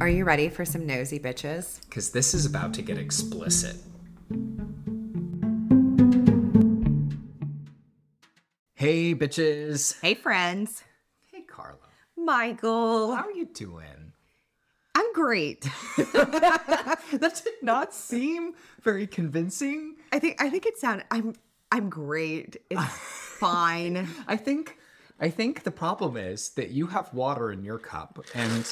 Are you ready for some nosy bitches? Because this is about to get explicit. Hey, bitches. Hey, friends. Hey, Karla. Michael. How are you doing? I'm great. that did not seem very convincing. I think I think it sounded I'm I'm great. It's fine. I think I think the problem is that you have water in your cup and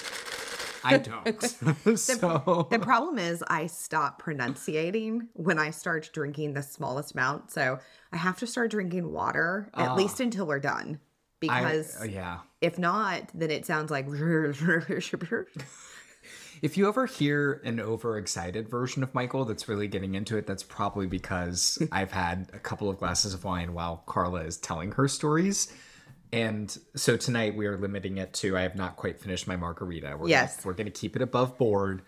I don't. so The problem is I stop pronunciating when I start drinking the smallest amount. So I have to start drinking water at least until we're done. I, Because uh, yeah. if not, then it sounds like If you ever hear an overexcited version of Michael that's really getting into it, that's probably because I've had a couple of glasses of wine while Karla is telling her stories. And so tonight we are limiting it to I have not quite finished my margarita. We're Yes. Gonna, we're going to keep it above board.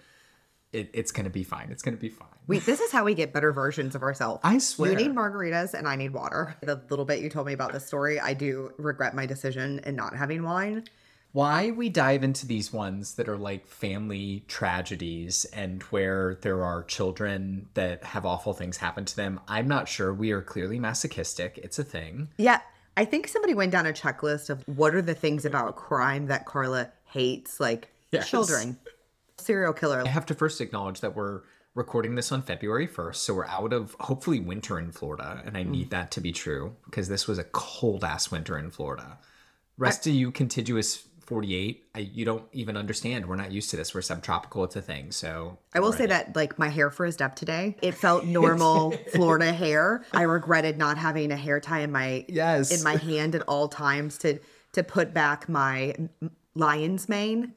It, it's going to be fine. It's going to be fine. we this is how we get better versions of ourselves. I swear. You need margaritas and I need water. The little bit you told me about this story, I do regret my decision in not having wine. why we dive into these ones that are like family tragedies and where there are children that have awful things happen to them, I'm not sure. We are clearly masochistic. It's a thing. Yeah, I think somebody went down a checklist of what are the things about crime that Karla hates, like Yes. children, serial killer. I have to first acknowledge that we're recording this on February 1st, so we're out of hopefully winter in Florida, and I need mm. that to be true because this was a cold ass winter in Florida. Rest of you contiguous 48, I, you don't even understand. We're not used to this. We're subtropical. It's a thing. So I will say that like my hair frizzed up today. It felt normal Florida hair. I regretted not having a hair tie in my Yes. in my hand at all times to to put back my lion's mane.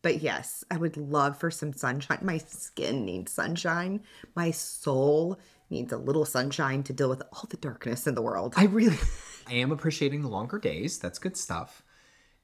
But yes, I would love for some sunshine. My skin needs sunshine. My soul needs a little sunshine to deal with all the darkness in the world. I really I am appreciating the longer days. That's good stuff.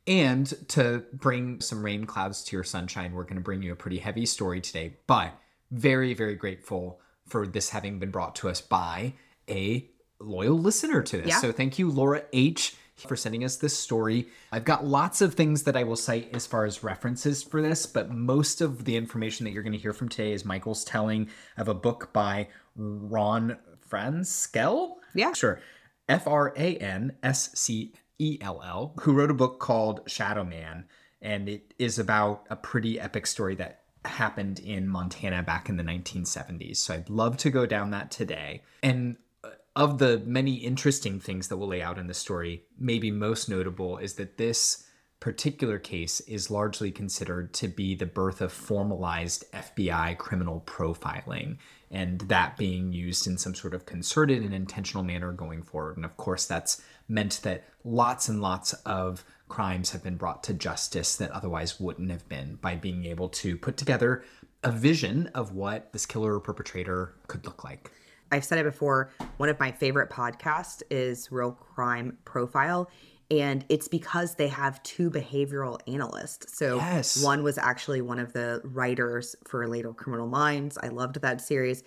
And to bring some rain clouds to your sunshine, we're going to bring you a pretty heavy story today, but very, very grateful for this having been brought to us by a loyal listener to this. Yeah. So thank you, Laura H., for sending us this story. I've got lots of things that I will cite as far as references for this, but most of the information that you're going to hear from today is Michael's telling of a book by Ron Franscell. Yeah. Sure. F R A N S C E L L, who wrote a book called Shadow Man. And it is about a pretty epic story that happened in Montana back in the 1970s. So I'd love to go down that today. And uh, of the many interesting things that we'll lay out in the story, maybe most notable is that this particular case is largely considered to be the birth of formalized FBI criminal profiling, and that being used in some sort of concerted and intentional manner going forward. And of course, that's meant that lots and lots of crimes have been brought to justice that otherwise wouldn't have been by being able to put together a vision of what this killer or perpetrator could look like. I've said it before. One of my favorite podcasts is Real Crime Profile. And it's because they have two behavioral analysts. So Yes. one was actually one of the writers for Later Criminal Minds. I loved that series.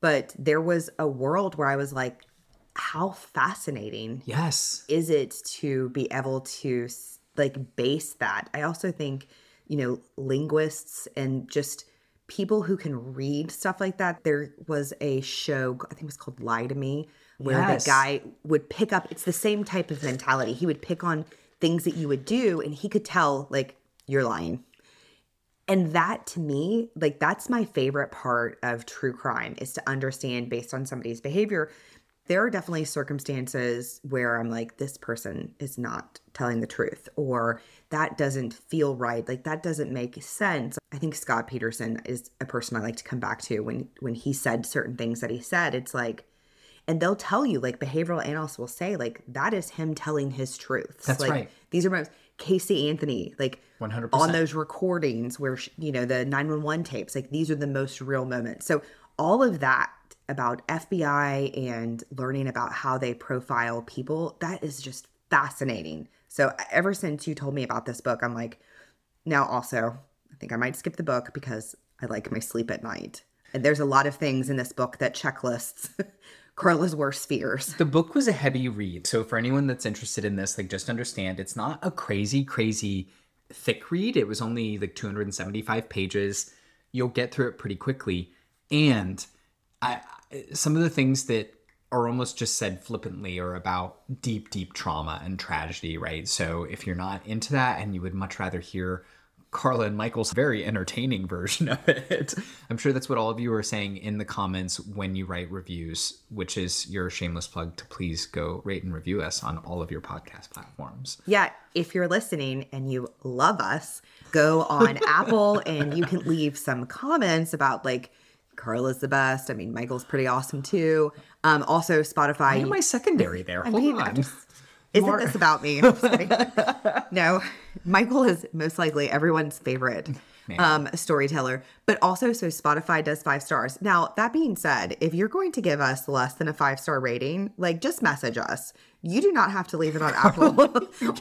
But there was a world where I was like, how fascinating Yes. is it to be able to like base that i also think you know linguists and just people who can read stuff like that there was a show i think it was called lie to me where Yes. the guy would pick up it's the same type of mentality he would pick on things that you would do and he could tell like you're lying and that to me like that's my favorite part of true crime is to understand based on somebody's behavior there are definitely circumstances where i'm like this person is not telling the truth or that doesn't feel right like that doesn't make sense i think scott peterson is a person i like to come back to when when he said certain things that he said it's like and they'll tell you like behavioral analysts will say like that is him telling his truth. That's like right. these are moments casey anthony like 100%. on those recordings where sh- you know the 911 tapes like these are the most real moments so all of that about fbi and learning about how they profile people that is just fascinating so ever since you told me about this book i'm like now also i think i might skip the book because i like my sleep at night and there's a lot of things in this book that checklists karla's worst fears The book was a heavy read. So for anyone that's interested in this, like just understand it's not a crazy, crazy thick read. It was only like 275 pages. You'll get through it pretty quickly. And I, some of the things that are almost just said flippantly are about deep, deep trauma and tragedy, right? So if you're not into that and you would much rather hear Karla and Michael's very entertaining version of it. I'm sure that's what all of you are saying in the comments when you write reviews, which is your shameless plug to please go rate and review us on all of your podcast platforms. Yeah, if you're listening and you love us, go on Apple and you can leave some comments about like Karla's the best. I mean, Michael's pretty awesome too. Um, also Spotify. Why am I secondary there? Hold mean, on. just- Isn't this about me? I'm just kidding. no, Michael is most likely everyone's favorite um, storyteller, but also so Spotify does five stars. Now, that being said, if you're going to give us less than a five star rating, like just message us. You do not have to leave it on Apple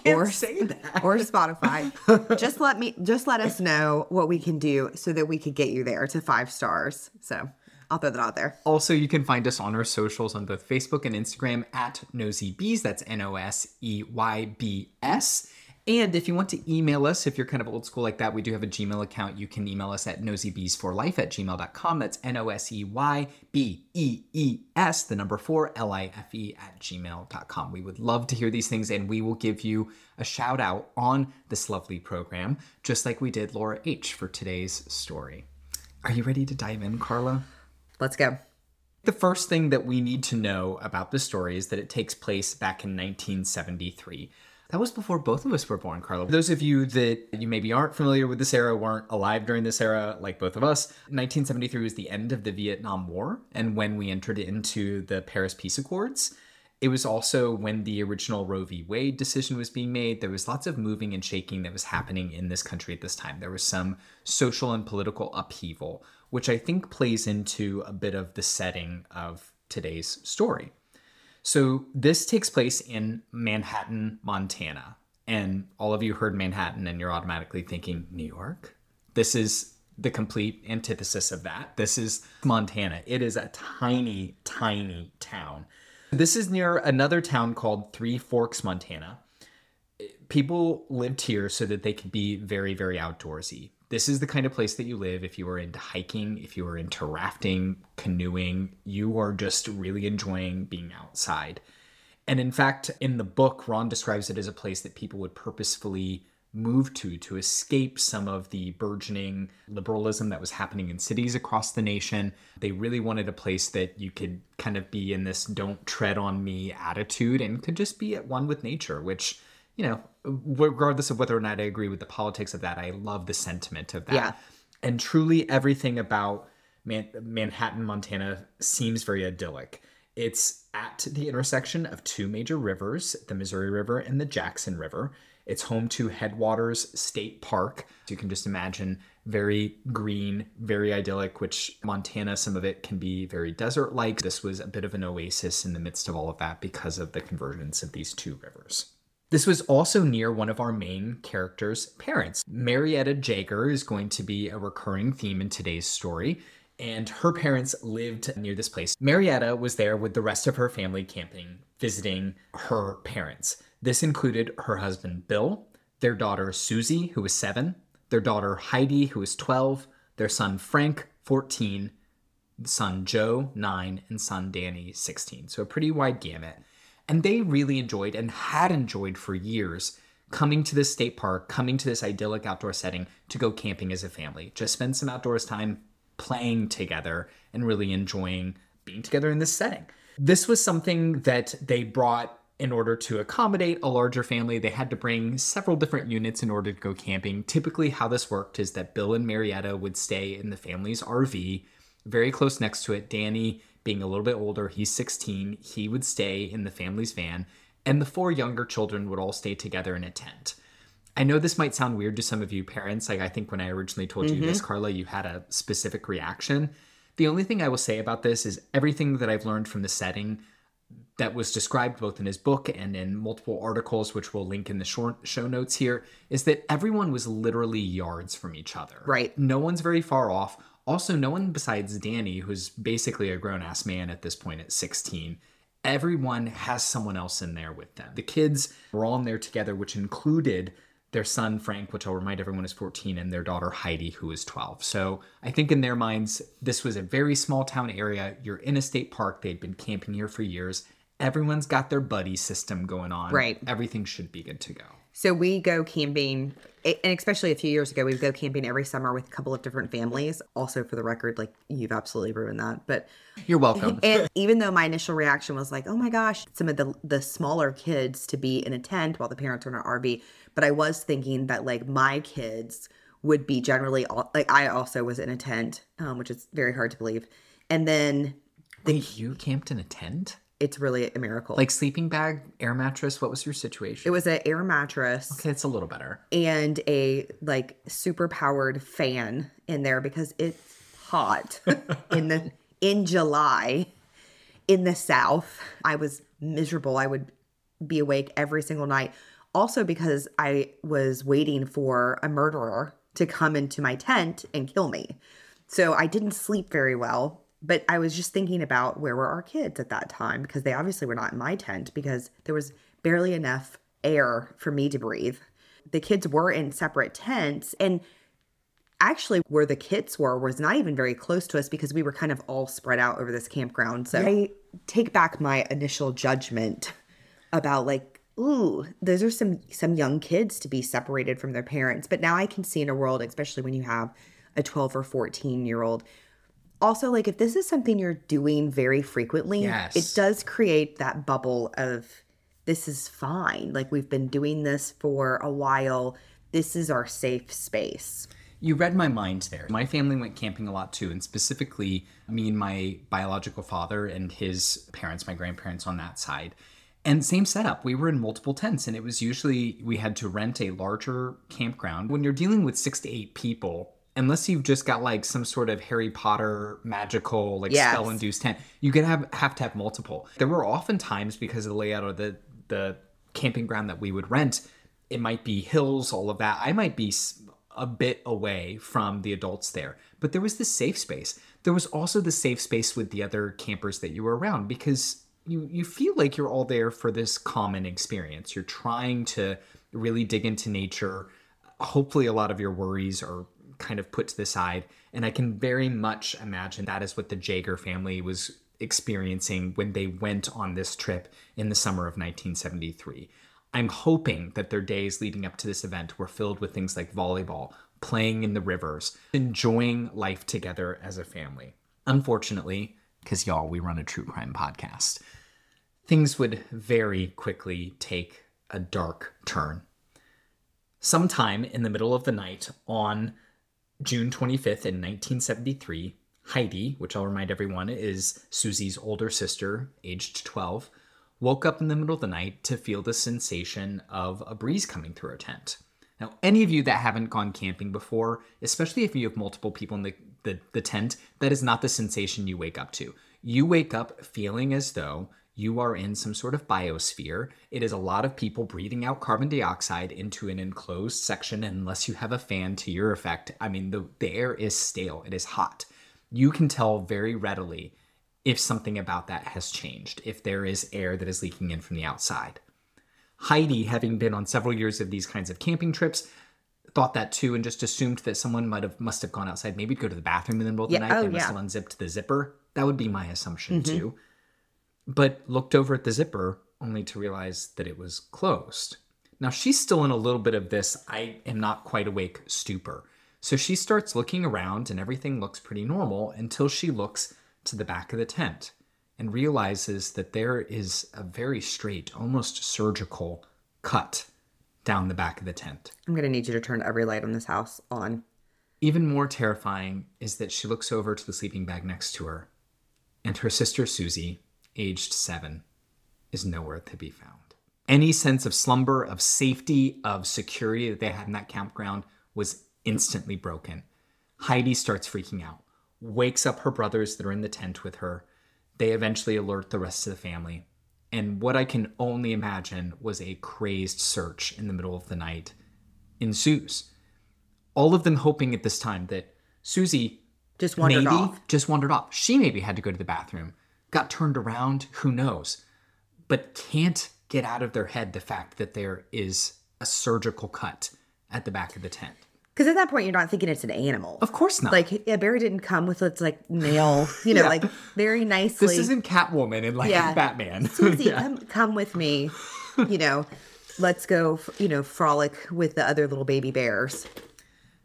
or say that. or Spotify. just let me just let us know what we can do so that we could get you there to five stars. So I'll throw that out there. Also, you can find us on our socials on both Facebook and Instagram at NosyBees. That's N O S E Y B S. And if you want to email us, if you're kind of old school like that, we do have a Gmail account. You can email us at nosybeesforlife at gmail.com. That's N O S E Y B E E S, the number four, L I F E at gmail.com. We would love to hear these things and we will give you a shout out on this lovely program, just like we did Laura H for today's story. Are you ready to dive in, Karla? Let's go. The first thing that we need to know about the story is that it takes place back in 1973. That was before both of us were born, Karla. For those of you that you maybe aren't familiar with this era, weren't alive during this era, like both of us, 1973 was the end of the Vietnam War and when we entered into the Paris Peace Accords. It was also when the original Roe v. Wade decision was being made. There was lots of moving and shaking that was happening in this country at this time. There was some social and political upheaval, which I think plays into a bit of the setting of today's story. So this takes place in Manhattan, Montana. And all of you heard Manhattan and you're automatically thinking New York. This is the complete antithesis of that. This is Montana. It is a tiny, tiny town. This is near another town called Three Forks, Montana. People lived here so that they could be very, very outdoorsy. This is the kind of place that you live if you are into hiking, if you are into rafting, canoeing, you are just really enjoying being outside. And in fact, in the book, Ron describes it as a place that people would purposefully move to to escape some of the burgeoning liberalism that was happening in cities across the nation. They really wanted a place that you could kind of be in this don't tread on me attitude and could just be at one with nature, which, you know, regardless of whether or not I agree with the politics of that, I love the sentiment of that. Yeah. And truly everything about Man- Manhattan, Montana seems very idyllic. It's at the intersection of two major rivers, the Missouri River and the Jackson River. It's home to Headwaters State Park. So You can just imagine very green, very idyllic, which Montana, some of it can be very desert like. This was a bit of an oasis in the midst of all of that because of the convergence of these two rivers. This was also near one of our main characters' parents. Marietta Jaeger is going to be a recurring theme in today's story, and her parents lived near this place. Marietta was there with the rest of her family camping, visiting her parents. This included her husband Bill, their daughter Susie, who was seven, their daughter Heidi, who was 12, their son Frank, 14, son Joe, 9, and son Danny, 16. So a pretty wide gamut. And they really enjoyed and had enjoyed for years coming to this state park, coming to this idyllic outdoor setting to go camping as a family. Just spend some outdoors time playing together and really enjoying being together in this setting. This was something that they brought in order to accommodate a larger family. They had to bring several different units in order to go camping. Typically, how this worked is that Bill and Marietta would stay in the family's RV, very close next to it. Danny, being a little bit older, he's 16, he would stay in the family's van, and the four younger children would all stay together in a tent. I know this might sound weird to some of you parents. Like, I think when I originally told you this, mm-hmm. Karla, you had a specific reaction. The only thing I will say about this is everything that I've learned from the setting that was described both in his book and in multiple articles, which we'll link in the short show notes here, is that everyone was literally yards from each other. Right. No one's very far off. Also, no one besides Danny, who's basically a grown ass man at this point at 16, everyone has someone else in there with them. The kids were all in there together, which included their son Frank, which I'll remind everyone is 14, and their daughter Heidi, who is 12. So I think in their minds, this was a very small town area. You're in a state park. They'd been camping here for years. Everyone's got their buddy system going on. Right. Everything should be good to go. So we go camping, and especially a few years ago, we would go camping every summer with a couple of different families. Also, for the record, like you've absolutely ruined that. But You're welcome. and even though my initial reaction was like, "Oh my gosh, some of the the smaller kids to be in a tent while the parents are in an RV," but I was thinking that like my kids would be generally all, like I also was in a tent, um, which is very hard to believe. And then Wait, you camped in a tent? It's really a miracle. Like sleeping bag, air mattress? What was your situation? it was an air mattress. okay, it's a little better. and a like super powered fan in there because it's hot in the in July in the south. I was miserable. I would be awake every single night. Also because I was waiting for a murderer to come into my tent and kill me. So I didn't sleep very well, but I was just thinking about where were our kids at that time because they obviously were not in my tent because there was barely enough air for me to breathe. The kids were in separate tents and actually where the kids were was not even very close to us because we were kind of all spread out over this campground. So I take back my initial judgment about like ooh those are some some young kids to be separated from their parents but now i can see in a world especially when you have a 12 or 14 year old also like if this is something you're doing very frequently Yes. it does create that bubble of this is fine like we've been doing this for a while this is our safe space You read my mind there. My family went camping a lot too, and specifically me and my biological father and his parents, my grandparents on that side. And same setup. We were in multiple tents, and it was usually we had to rent a larger campground. When you're dealing with six to eight people, unless you've just got like some sort of Harry Potter magical, like Yes. spell induced tent, you could have have to have multiple. There were often times because of the layout of the the camping ground that we would rent, it might be hills, all of that. I might be a bit away from the adults there, but there was this safe space. There was also the safe space with the other campers that you were around because you you feel like you're all there for this common experience. You're trying to really dig into nature. Hopefully, a lot of your worries are kind of put to the side, and I can very much imagine that is what the Jaeger family was experiencing when they went on this trip in the summer of 1973. I'm hoping that their days leading up to this event were filled with things like volleyball, playing in the rivers, enjoying life together as a family. Unfortunately, because y'all, we run a true crime podcast, things would very quickly take a dark turn. Sometime in the middle of the night on June 25th in 1973, Heidi, which I'll remind everyone is Susie's older sister, aged 12, woke up in the middle of the night to feel the sensation of a breeze coming through her tent. Now, any of you that haven't gone camping before, especially if you have multiple people in the, the, the tent, that is not the sensation you wake up to. You wake up feeling as though you are in some sort of biosphere. It is a lot of people breathing out carbon dioxide into an enclosed section, unless you have a fan to your effect, I mean, the, the air is stale, it is hot. You can tell very readily if something about that has changed, if there is air that is leaking in from the outside. Heidi, having been on several years of these kinds of camping trips, thought that too and just assumed that someone might have must have gone outside, maybe to go to the bathroom in the middle of the night. oh, they must yeah. have unzipped the zipper. That would be my assumption mm-hmm. too. But looked over at the zipper only to realize that it was closed. Now she's still in a little bit of this I am not quite awake stupor. So she starts looking around and everything looks pretty normal until she looks to the back of the tent and realizes that there is a very straight, almost surgical cut down the back of the tent. i'm gonna need you to turn every light on this house on Even more terrifying is that she looks over to the sleeping bag next to her, and her sister Susie, aged seven, is nowhere to be found. Any sense of slumber, of safety, of security that they had in that campground was instantly broken. Heidi starts freaking out, wakes up her brothers that are in the tent with her. They eventually alert the rest of the family. And what I can only imagine was a crazed search in the middle of the night ensues all of them hoping at this time that Susie just wandered maybe off just wandered off. She maybe had to go to the bathroom, got turned around, who knows, but can't get out of their head the fact that there is a surgical cut at the back of the tent. Because at that point, you're not thinking it's an animal. Of course not. Like, yeah, Barry didn't come with its like nail, you know, Yeah. like very nicely. this isn't Catwoman and like Yeah. Batman. Susie, Yeah. come, come with me. You know, let's go, you know, frolic with the other little baby bears.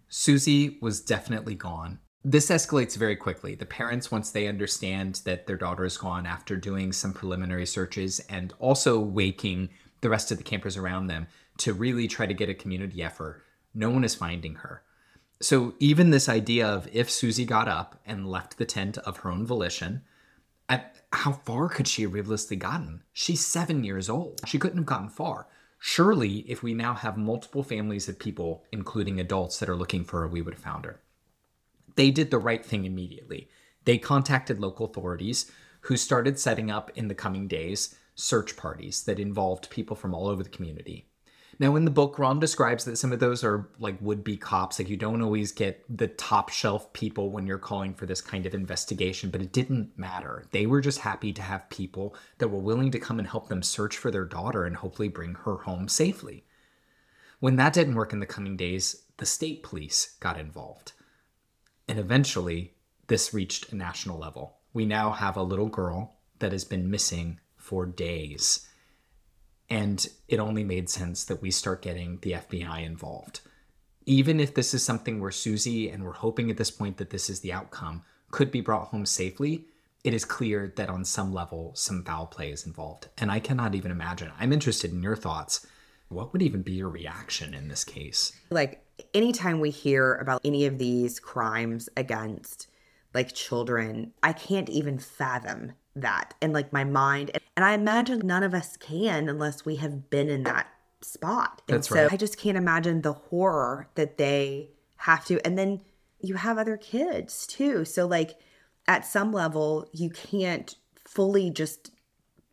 Susie was definitely gone. This escalates very quickly. The parents, once they understand that their daughter is gone after doing some preliminary searches and also waking the rest of the campers around them to really try to get a community effort, no one is finding her. So even this idea of if Susie got up and left the tent of her own volition, how far could she have realistically gotten? She's seven years old. She couldn't have gotten far. Surely, if we now have multiple families of people, including adults, that are looking for her, we would have found her. They did the right thing immediately. They contacted local authorities who started setting up in the coming days search parties that involved people from all over the community. Now, in the book, Ron describes that some of those are like would be cops. Like, you don't always get the top shelf people when you're calling for this kind of investigation, but it didn't matter. They were just happy to have people that were willing to come and help them search for their daughter and hopefully bring her home safely. When that didn't work in the coming days, the state police got involved. And eventually, this reached a national level. We now have a little girl that has been missing for days. And it only made sense that we start getting the FBI involved. Even if this is something where Susie, and we're hoping at this point that this is the outcome, could be brought home safely, it is clear that on some level, some foul play is involved. And I cannot even imagine. I'm interested in your thoughts. What would even be your reaction in this case? Like, anytime we hear about any of these crimes against like children, I can't even fathom that. And like my mind, and I imagine none of us can unless we have been in that spot. And That's so right. I just can't imagine the horror that they have to. And then you have other kids too. So, like, at some level, you can't fully just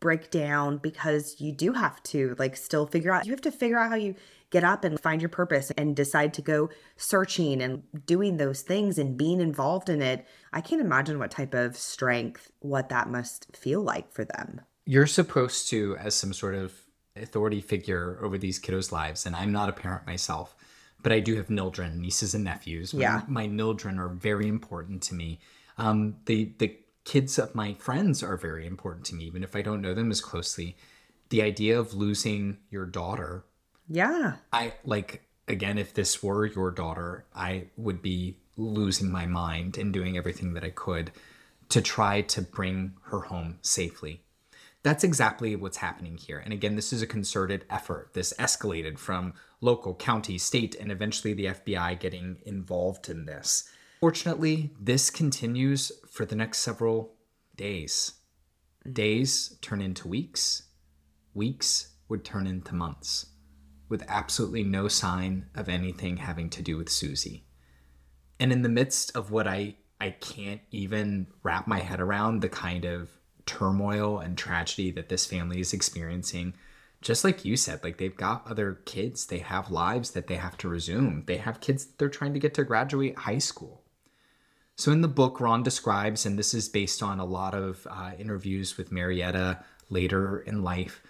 break down because you do have to like still figure out you have to figure out how you get up and find your purpose and decide to go searching and doing those things and being involved in it. I can't imagine what type of strength what that must feel like for them. You're supposed to as some sort of authority figure over these kiddos lives and i'm not a parent myself but i do have nildren nieces and nephews. Yeah. my nildren are very important to me. Um, the the kids of my friends are very important to me even if i don't know them as closely the idea of losing your daughter yeah I like again if this were your daughter, I would be losing my mind and doing everything that I could to try to bring her home safely. That's exactly what's happening here. And again, this is a concerted effort. This escalated from local, county, state, and eventually the FBI getting involved in this. Fortunately, this continues for the next several days. Mm-hmm. Days turn into weeks, weeks would turn into months with absolutely no sign of anything having to do with Susie. And in the midst of what I I can't even wrap my head around the kind of turmoil and tragedy that this family is experiencing, just like you said, like they've got other kids, they have lives that they have to resume. They have kids that they're trying to get to graduate high school. So in the book, Ron describes, and this is based on a lot of uh, interviews with Marietta later in life,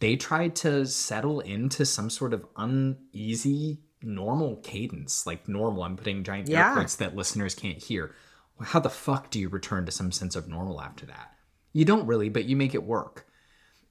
they tried to settle into some sort of uneasy, normal cadence. Like normal, I'm putting giant air Yeah. quotes that listeners can't hear. Well, How the fuck do you return to some sense of normal after that? You don't really, but you make it work.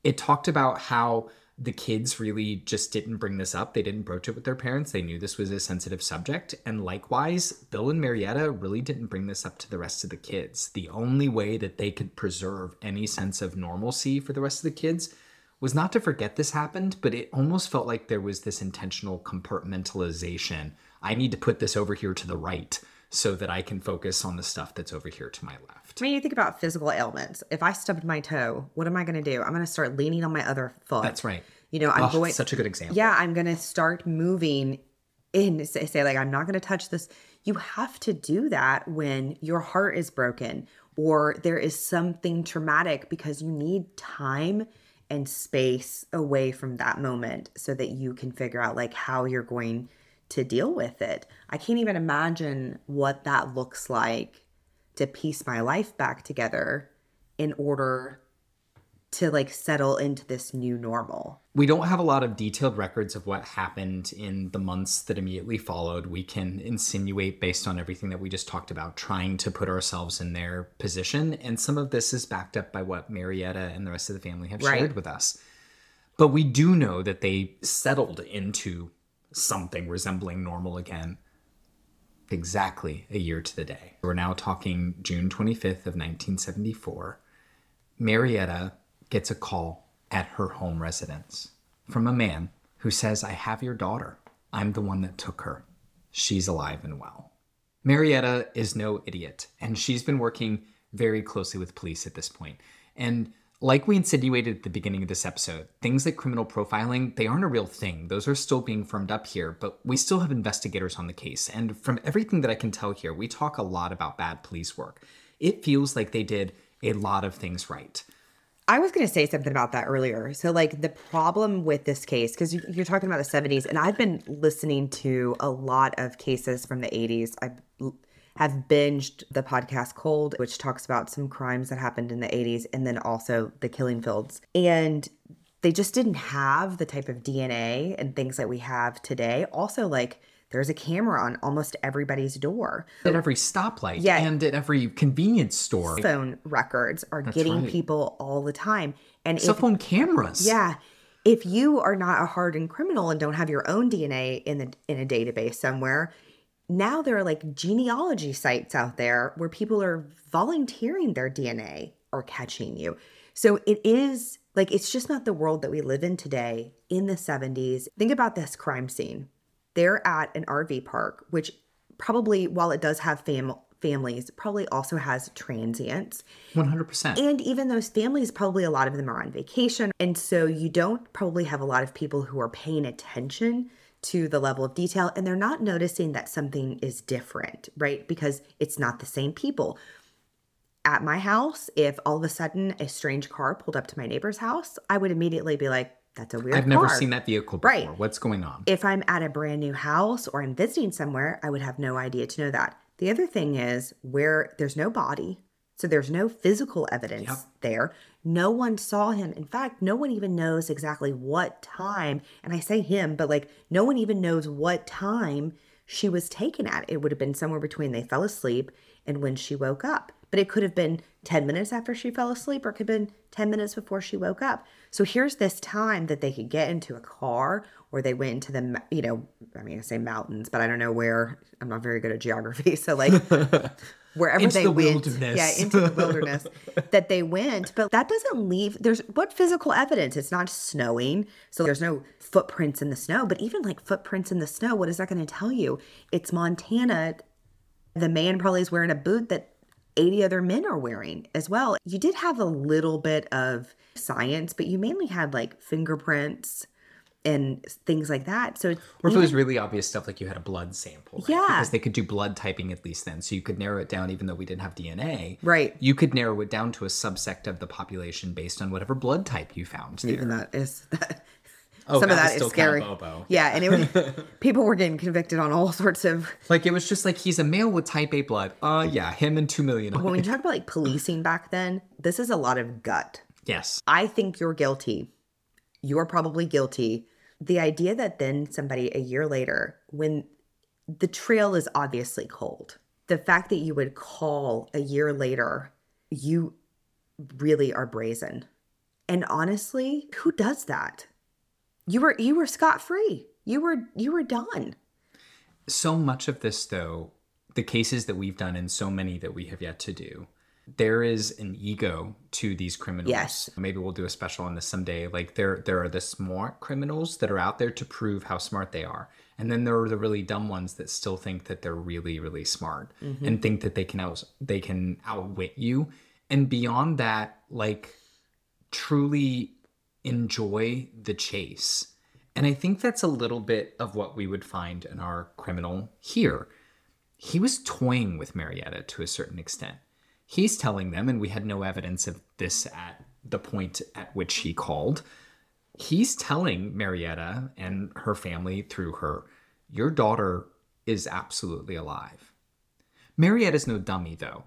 It talked about how the kids really just didn't bring this up. They didn't broach it with their parents. They knew this was a sensitive subject. And likewise, Bill and Marietta really didn't bring this up to the rest of the kids. The only way that they could preserve any sense of normalcy for the rest of the kids was not to forget this happened, but it almost felt like there was this intentional compartmentalization. I need to put this over here to the right so that I can focus on the stuff that's over here to my left. I mean, you think about physical ailments. If I stubbed my toe, what am I going to do? I'm going to start leaning on my other foot. That's right. You know, I'm Oh, going. such a good example. Yeah, I'm going to start moving in, say, say, like, I'm not going to touch this. You have to do that when your heart is broken or there is something traumatic because you need time and space away from that moment so that you can figure out, like, how you're going to deal with it. I can't even imagine what that looks like to piece my life back together in order to like settle into this new normal. We don't have a lot of detailed records of what happened in the months that immediately followed. We can insinuate based on everything that we just talked about, trying to put ourselves in their position. And some of this is backed up by what Marietta and the rest of the family have Right. shared with us. But we do know that they settled into something resembling normal again exactly a year to the day. We're now talking June 25th of 1974. Marietta gets a call at her home residence from a man who says, I have your daughter. I'm the one that took her. She's alive and well. Marietta is no idiot, and she's been working very closely with police at this point. And like we insinuated at the beginning of this episode, things like criminal profiling, they aren't a real thing. Those are still being firmed up here, but we still have investigators on the case. And from everything that I can tell here, we talk a lot about bad police work. It feels like they did a lot of things right. I was going to say something about that earlier. So, like, the problem with this case, because you're talking about the 70s, and I've been listening to a lot of cases from the 80s. I have binged the podcast Cold, which talks about some crimes that happened in the 80s, and then also the killing fields. And they just didn't have the type of DNA and things that we have today. Also, like, there's a camera on almost everybody's door. At every stoplight Yeah. and at every convenience store. Phone records are getting right. people all the time. And Cell if phone cameras. Yeah. If you are not a hardened criminal and don't have your own DNA in the in a database somewhere, now there are like genealogy sites out there where people are volunteering their DNA or catching you. So it is like it's just not the world that we live in today in the 70s. Think about this crime scene. They're at an RV park, which probably while it does have fam- families, probably also has transients. 100%. And even those families, probably a lot of them are on vacation. And so you don't probably have a lot of people who are paying attention to the level of detail and they're not noticing that something is different, right? Because it's not the same people. At my house, if all of a sudden a strange car pulled up to my neighbor's house, I would immediately be like, that's a weird I've never car." seen that vehicle before. Right. What's going on? if I'm at a brand new house or I'm visiting somewhere, I would have no idea to know that. The other thing is where there's no body, so there's no physical evidence Yep. there. No one saw him. In fact, no one even knows exactly what time, and I say him, but like no one even knows what time she was taken at. It would have been somewhere between they fell asleep and when she woke up. But it could have been 10 minutes after she fell asleep or it could have been 10 minutes before she woke up. So here's this time that they could get into a car or they went into the, you know, I mean, I say mountains, but I don't know where. I'm not very good at geography. So, like, wherever Into they the went, wilderness. yeah, into the wilderness that they went. But that doesn't leave, there's what physical evidence? It's not snowing. So there's no footprints in the snow. But even like footprints in the snow, what is that going to tell you? It's Montana the man probably is wearing a boot that 80 other men are wearing as well. You did have a little bit of science, but you mainly had like fingerprints and things like that. So Or if it was really obvious stuff like you had a blood sample, right? Yeah. Because they could do blood typing at least then. So you could narrow it down even though we didn't have DNA. Right. You could narrow it down to a subsect of the population based on whatever blood type you found there. even that is Oh, some of that that is scary. Carabobo. Yeah, and it was, people were getting convicted on all sorts of Like it was just like he's a male with type A blood. Uh yeah, him and two million. when you talk about like policing back then, this is a lot of gut. yes. I think you're guilty. You're probably guilty. The idea that then somebody a year later, when the trail is obviously cold, the fact that you would call a year later, you really are brazen. And honestly, who does that? You were you were scot free. You were you were done. so much of this though the cases that we've done and so many that we have yet to do there is an ego to these criminals Yes. maybe we'll do a special on this someday like there there are the smart criminals that are out there to prove how smart they are and then there are the really dumb ones that still think that they're really really smart mm-hmm. and think that they can out they can outwit you and beyond that like truly enjoy the chase. And I think that's a little bit of what we would find in our criminal here. He was toying with Marietta to a certain extent. He's telling them, and we had no evidence of this at the point at which he called. He's telling Marietta and her family through her, Your daughter is absolutely alive. Marietta's no dummy, though.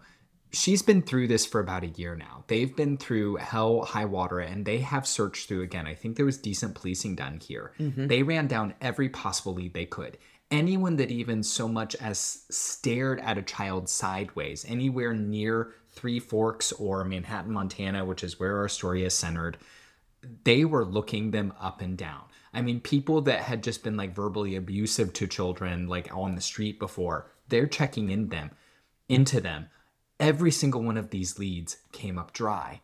she's been through this for about a year now. They've been through hell, high water, and they have searched through again. I think there was decent policing done here. Mm-hmm. They ran down every possible lead they could. Anyone that even so much as stared at a child sideways, anywhere near Three Forks or Manhattan, Montana, which is where our story is centered, they were looking them up and down. I mean, people that had just been like verbally abusive to children, like on the street before, they're checking in them, into them. Every single one of these leads came up dry.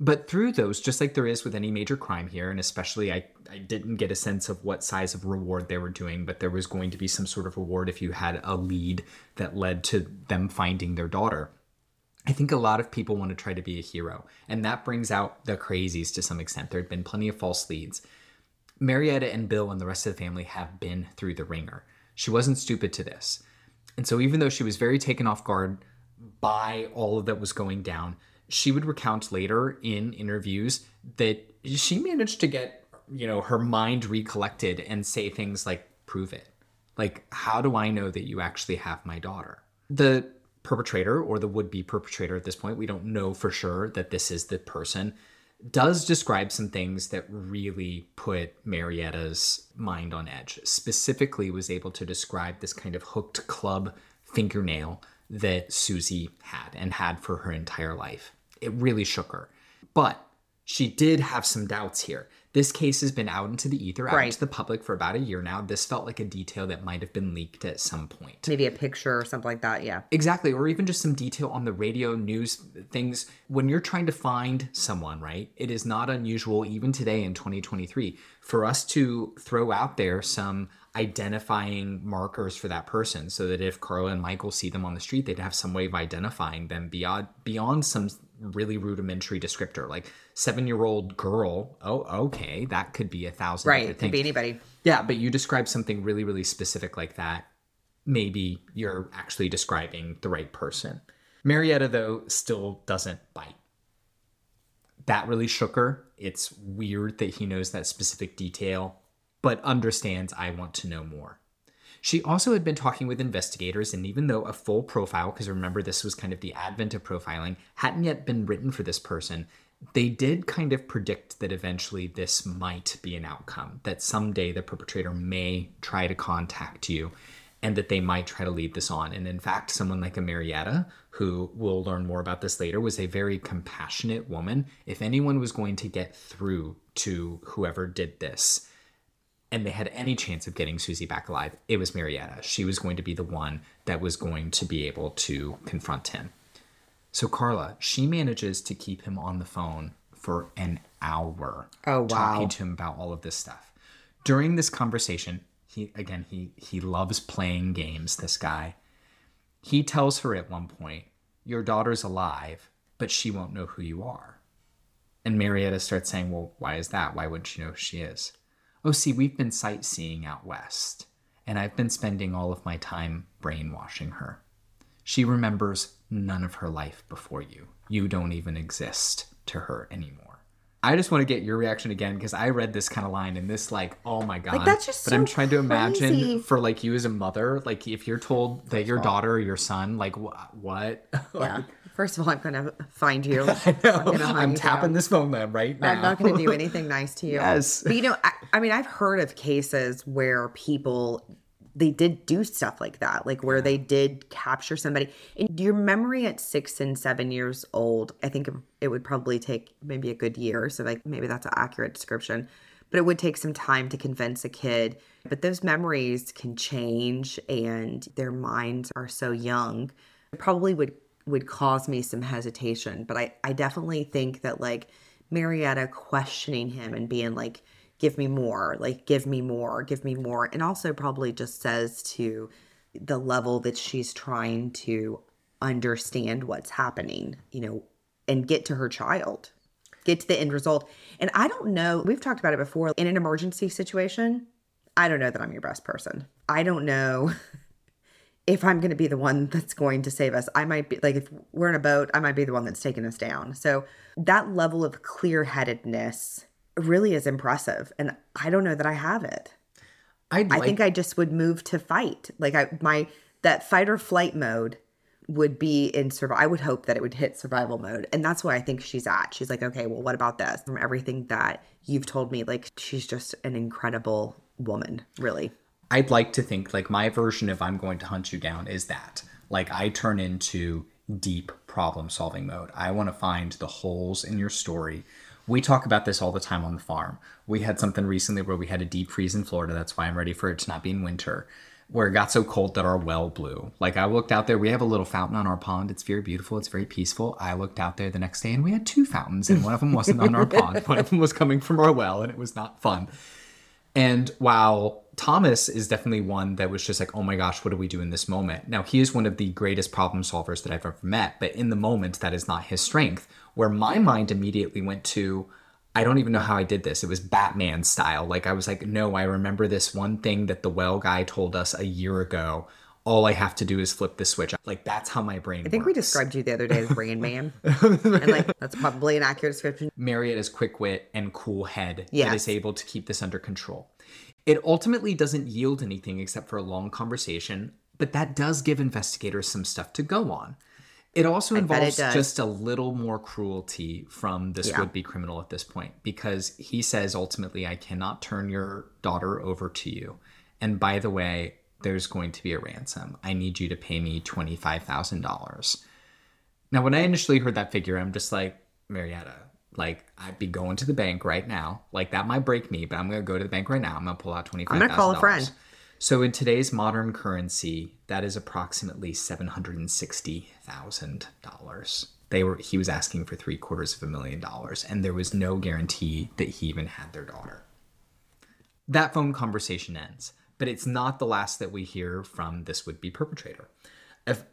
But through those, just like there is with any major crime here, and especially I, I didn't get a sense of what size of reward they were doing, but there was going to be some sort of reward if you had a lead that led to them finding their daughter. I think a lot of people want to try to be a hero, and that brings out the crazies to some extent. There had been plenty of false leads. Marietta and Bill and the rest of the family have been through the ringer. She wasn't stupid to this. And so, even though she was very taken off guard by all of that was going down, she would recount later in interviews that she managed to get, you know, her mind recollected and say things like, prove it. Like, how do I know that you actually have my daughter? The perpetrator or the would be perpetrator at this point, we don't know for sure that this is the person, does describe some things that really put Marietta's mind on edge. Specifically, was able to describe this kind of hooked club fingernail that Susie had and had for her entire life. It really shook her. But she did have some doubts here. This case has been out into the ether, out Right. into the public for about a year now. This felt like a detail that might have been leaked at some point. Maybe a picture or something like that. Yeah. Exactly, or even just some detail on the radio news things. When you're trying to find someone, right, it is not unusual, even today in 2023, for us to throw out there some identifying markers for that person so that if Karla and Michael see them on the street, they'd have some way of identifying them beyond beyond some really rudimentary descriptor like seven year old girl oh okay that could be a thousand Right. It could be anybody. Yeah, but you describe something really, really specific like that. Maybe you're actually describing the right person. Marietta, though, still doesn't bite. That really shook her. It's weird that he knows that specific detail, but understands I want to know more. She also had been talking with investigators, and even though a full profile, because remember this was kind of the advent of profiling, hadn't yet been written for this person, they did kind of predict that eventually this might be an outcome, that someday the perpetrator may try to contact you and that they might try to lead this on. And in fact, someone like a Marietta, who we'll learn more about this later, was a very compassionate woman. If anyone was going to get through to whoever did this, and they had any chance of getting Susie back alive, it was Marietta. She was going to be the one that was going to be able to confront him. So Karla, she manages to keep him on the phone for an hour. Oh, wow. Talking to him about all of this stuff. During this conversation, he again he he loves playing games, this guy. He tells her at one point, Your daughter's alive, but she won't know who you are. And Marietta starts saying, Well, why is that? Why wouldn't she know who she is? Oh, see, we've been sightseeing out west, and I've been spending all of my time brainwashing her. She remembers none of her life before you. You don't even exist to her anymore. I just want to get your reaction again because I read this kind of line and this like, oh my god. that's just but I'm so trying to imagine crazy. for like you as a mother, like if you're told that your daughter or your son, like wh- what? Yeah. First of all, I'm going to find you. I know. gonna hunt I'm you tapping down. this phone line right now. I'm not going to do anything nice to you. Yes. But you know, I, I mean, I've heard of cases where people they did do stuff like that, like where they did capture somebody. And your memory at six and seven years old, I think it would probably take maybe a good year. So like maybe that's an accurate description. But it would take some time to convince a kid. But those memories can change and their minds are so young. It probably would would cause me some hesitation. But I, I definitely think that like Marietta questioning him and being like, give me more, like, give me more, give me more. And also probably just says to the level that she's trying to understand what's happening, you know, and get to her child, get to the end result. And I don't know, we've talked about it before in an emergency situation. I don't know that I'm your best person. I don't know if I'm going to be the one that's going to save us, I might be like, if we're in a boat, I might be the one that's taking us down. So that level of clear headedness really is impressive. And I don't know that I have it. I'd I like, think I just would move to fight. Like, I, my, that fight or flight mode would be in survival. I would hope that it would hit survival mode. And that's where I think she's at. She's like, okay, well, what about this? From everything that you've told me, like, she's just an incredible woman, really. I'd like to think like my version of I'm going to hunt you down is that. Like I turn into deep problem solving mode. I want to find the holes in your story. We talk about this all the time on the farm. We had something recently where we had a deep freeze in Florida. That's why I'm ready for it to not be in winter. Where it got so cold that our well blew. Like I looked out there, we have a little fountain on our pond. It's very beautiful. It's very peaceful. I looked out there the next day and we had two fountains, and one of them wasn't on our pond. One of them was coming from our well, and it was not fun. And while Thomas is definitely one that was just like, oh my gosh, what do we do in this moment? Now, he is one of the greatest problem solvers that I've ever met, but in the moment, that is not his strength. Where my mind immediately went to, I don't even know how I did this. It was Batman style. Like, I was like, no, I remember this one thing that the well guy told us a year ago. All I have to do is flip the switch. Like, that's how my brain I think we described you the other day as Rain Man. and like, that's probably an accurate description. Marriott is quick wit and cool head that Yes. is able to keep this under control. It ultimately doesn't yield anything except for a long conversation, but that does give investigators some stuff to go on. It also bet it involves just a little more cruelty from this Yeah. would be criminal at this point because he says ultimately, I cannot turn your daughter over to you. And by the way, there's going to be a ransom. I need you to pay me $25,000. Now, when I initially heard that figure, I'm just like, Marietta, like, I'd be going to the bank right now. Like, that might break me, but I'm to go to the bank right now. I'm to pull out $25,000. I'm gonna call a friend. So, in today's modern currency, that is approximately $760,000. They were, he was asking for three quarters of a million dollars, and there was no guarantee that he even had their daughter. That phone conversation ends, but it's not the last that we hear from this would be perpetrator.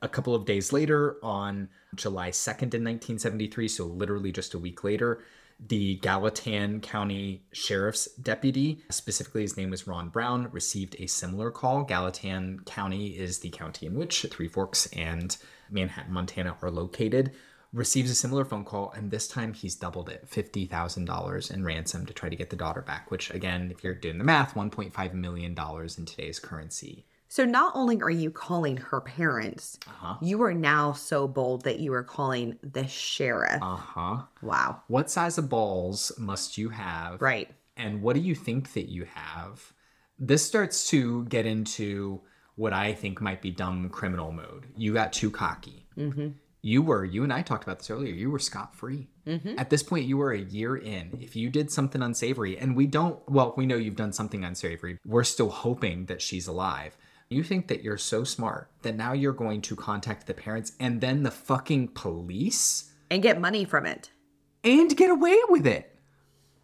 A, couple of days later, on July 2nd in 1973, so literally just a week later, the Gallatin County Sheriff's deputy, specifically his name was Ron Brown, received a similar call. Gallatin County is the county in which Three Forks and Manhattan, Montana are located. Receives a similar phone call, and this time he's doubled it $50,000 in ransom to try to get the daughter back, which, again, if you're doing the math, $1.5 million in today's currency. So not only are you calling her parents, Uh-huh. you are now so bold that you are calling the sheriff. Uh huh. wow. What size of balls must you have? Right. And what do you think that you have? This starts to get into what I think might be dumb criminal mode. You got too cocky. Mm-hmm. You were, you and I talked about this earlier, you were scot free. Mm-hmm. At this point, you were a year in. If you did something unsavory, and we don't, well, we know you've done something unsavory, we're still hoping that she's alive. You think that you're so smart that now you're going to contact the parents and then the fucking police And get money from it. and get away with it.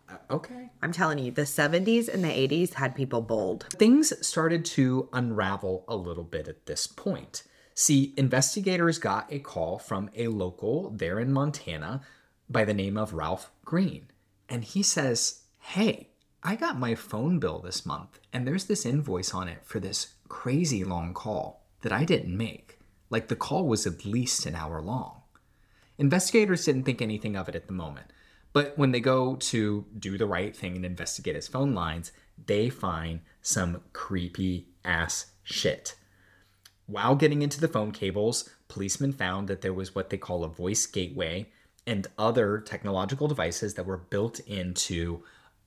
Uh, okay. I'm telling you, the 70s and the 80s had people bold. Things started to unravel a little bit at this point. See, investigators got a call from a local there in Montana by the name of Ralph Green. And he says, Hey, I got my phone bill this month, and there's this invoice on it for this crazy long call that I didn't make. Like the call was at least an hour long. Investigators didn't think anything of it at the moment, but when they go to do the right thing and investigate his phone lines, they find some creepy ass shit. While getting into the phone cables, policemen found that there was what they call a voice gateway and other technological devices that were built into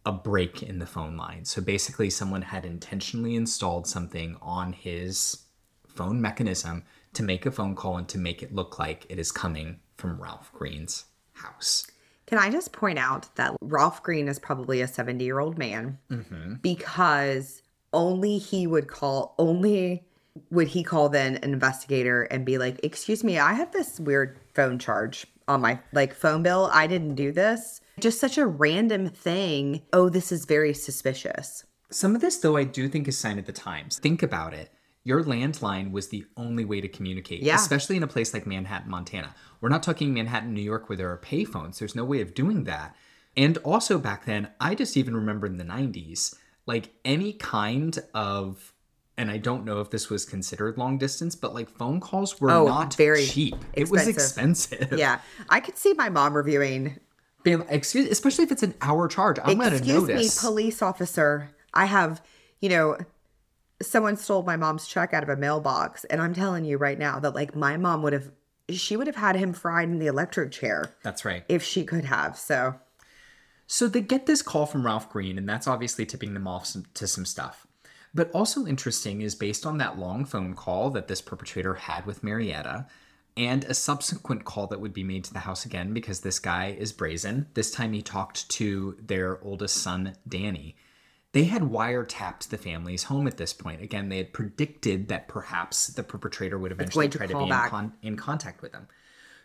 a break in the phone line. So basically, someone had intentionally installed something on his phone mechanism to make a phone call and to make it look like it is coming from Ralph Green's house. Can I just point out that Ralph Green is probably a 70 year old man mm-hmm. because only he would call, only would he call then an investigator and be like, Excuse me, I have this weird phone charge on my like phone bill. I didn't do this. Just such a random thing. Oh, this is very suspicious. Some of this, though, I do think is sign of the times. Think about it. Your landline was the only way to communicate, Yeah. especially in a place like Manhattan, Montana. We're not talking Manhattan, New York, where there are payphones. There's no way of doing that. And also back then, I just even remember in the 90s, like any kind of, and I don't know if this was considered long distance, but like phone calls were Oh, not very cheap. It was expensive. expensive. Yeah. I could see my mom reviewing Being like, excuse, especially if it's an hour charge. I'm going to Excuse me, police officer. I have, you know, someone stole my mom's check out of a mailbox, and I'm telling you right now that like my mom would have, she would have had him fried in the electric chair That's right. if she could have. So So they get this call from Ralph Green, and that's obviously tipping them off some, to some stuff. But also interesting is based on that long phone call that this perpetrator had with Marietta, and a subsequent call that would be made to the house again because this guy is brazen. This time he talked to their oldest son, Danny. They had wiretapped the family's home at this point. Again, they had predicted that perhaps the perpetrator would eventually to try to be in, con- in contact with them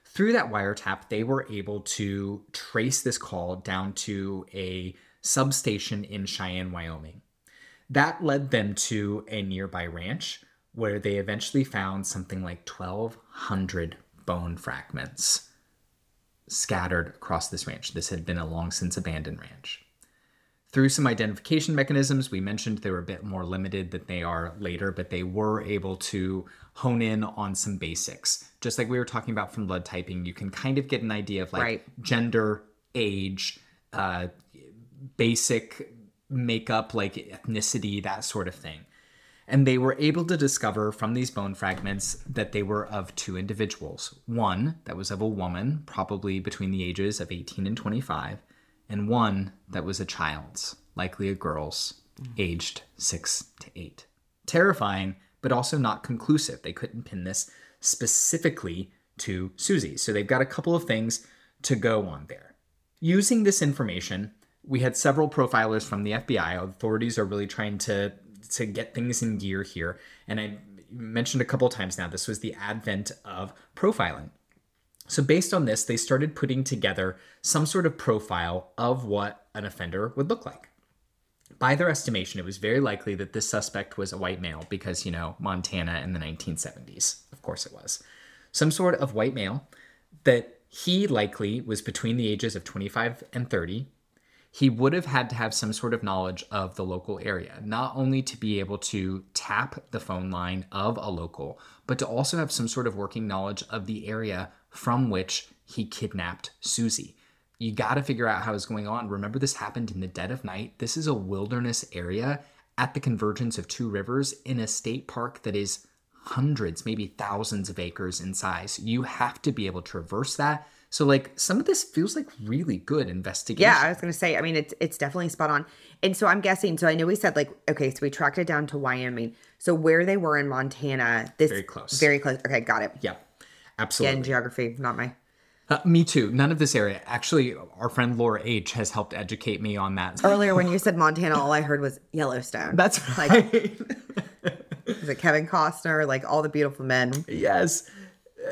through that wiretap, they were able to trace this call down to a substation in Cheyenne, Wyoming. That led them to a nearby ranch where they eventually found something like 1,200 bone fragments scattered across this ranch. This had been a long since abandoned ranch. Through some identification mechanisms, we mentioned they were a bit more limited than they are later, but they were able to hone in on some basics. Just like we were talking about from blood typing, you can kind of get an idea of like Right. gender, age, uh, basic makeup, like ethnicity, that sort of thing. And they were able to discover from these bone fragments that they were of two individuals. One that was of a woman, probably between the ages of 18 and 25, and one that was a child's, likely a girl's, aged six to eight. Terrifying, but also not conclusive. They couldn't pin this specifically to Susie. So they've got a couple of things to go on there. Using this information, we had several profilers from the FBI. Authorities are really trying to to get things in gear here. And I mentioned a couple times now this was the advent of profiling. So based on this, they started putting together some sort of profile of what an offender would look like. By their estimation, it was very likely that this suspect was a white male because, you know, Montana in the 1970s. Of course it was. Some sort of white male that he likely was between the ages of 25 and 30. He would have had to have some sort of knowledge of the local area, not only to be able to tap the phone line of a local, but to also have some sort of working knowledge of the area from which he kidnapped Susie. You got to figure out how it's going on. Remember, this happened in the dead of night. This is a wilderness area at the convergence of two rivers in a state park that is hundreds, maybe thousands of acres in size. You have to be able to traverse that. So, like, some of this feels like really good investigation. Yeah, I was gonna say. I mean, it's it's definitely spot on. And so I'm guessing. So I know we said like, okay, so we tracked it down to Wyoming. So where they were in Montana, this Very close. very close. Okay, got it. Yeah, absolutely. Again, geography, not my. Uh, me too. None of this area. Actually, our friend Laura H has helped educate me on that. Earlier, when you said Montana, all I heard was Yellowstone. That's like, right. is it Kevin Costner? Like all the beautiful men. yes.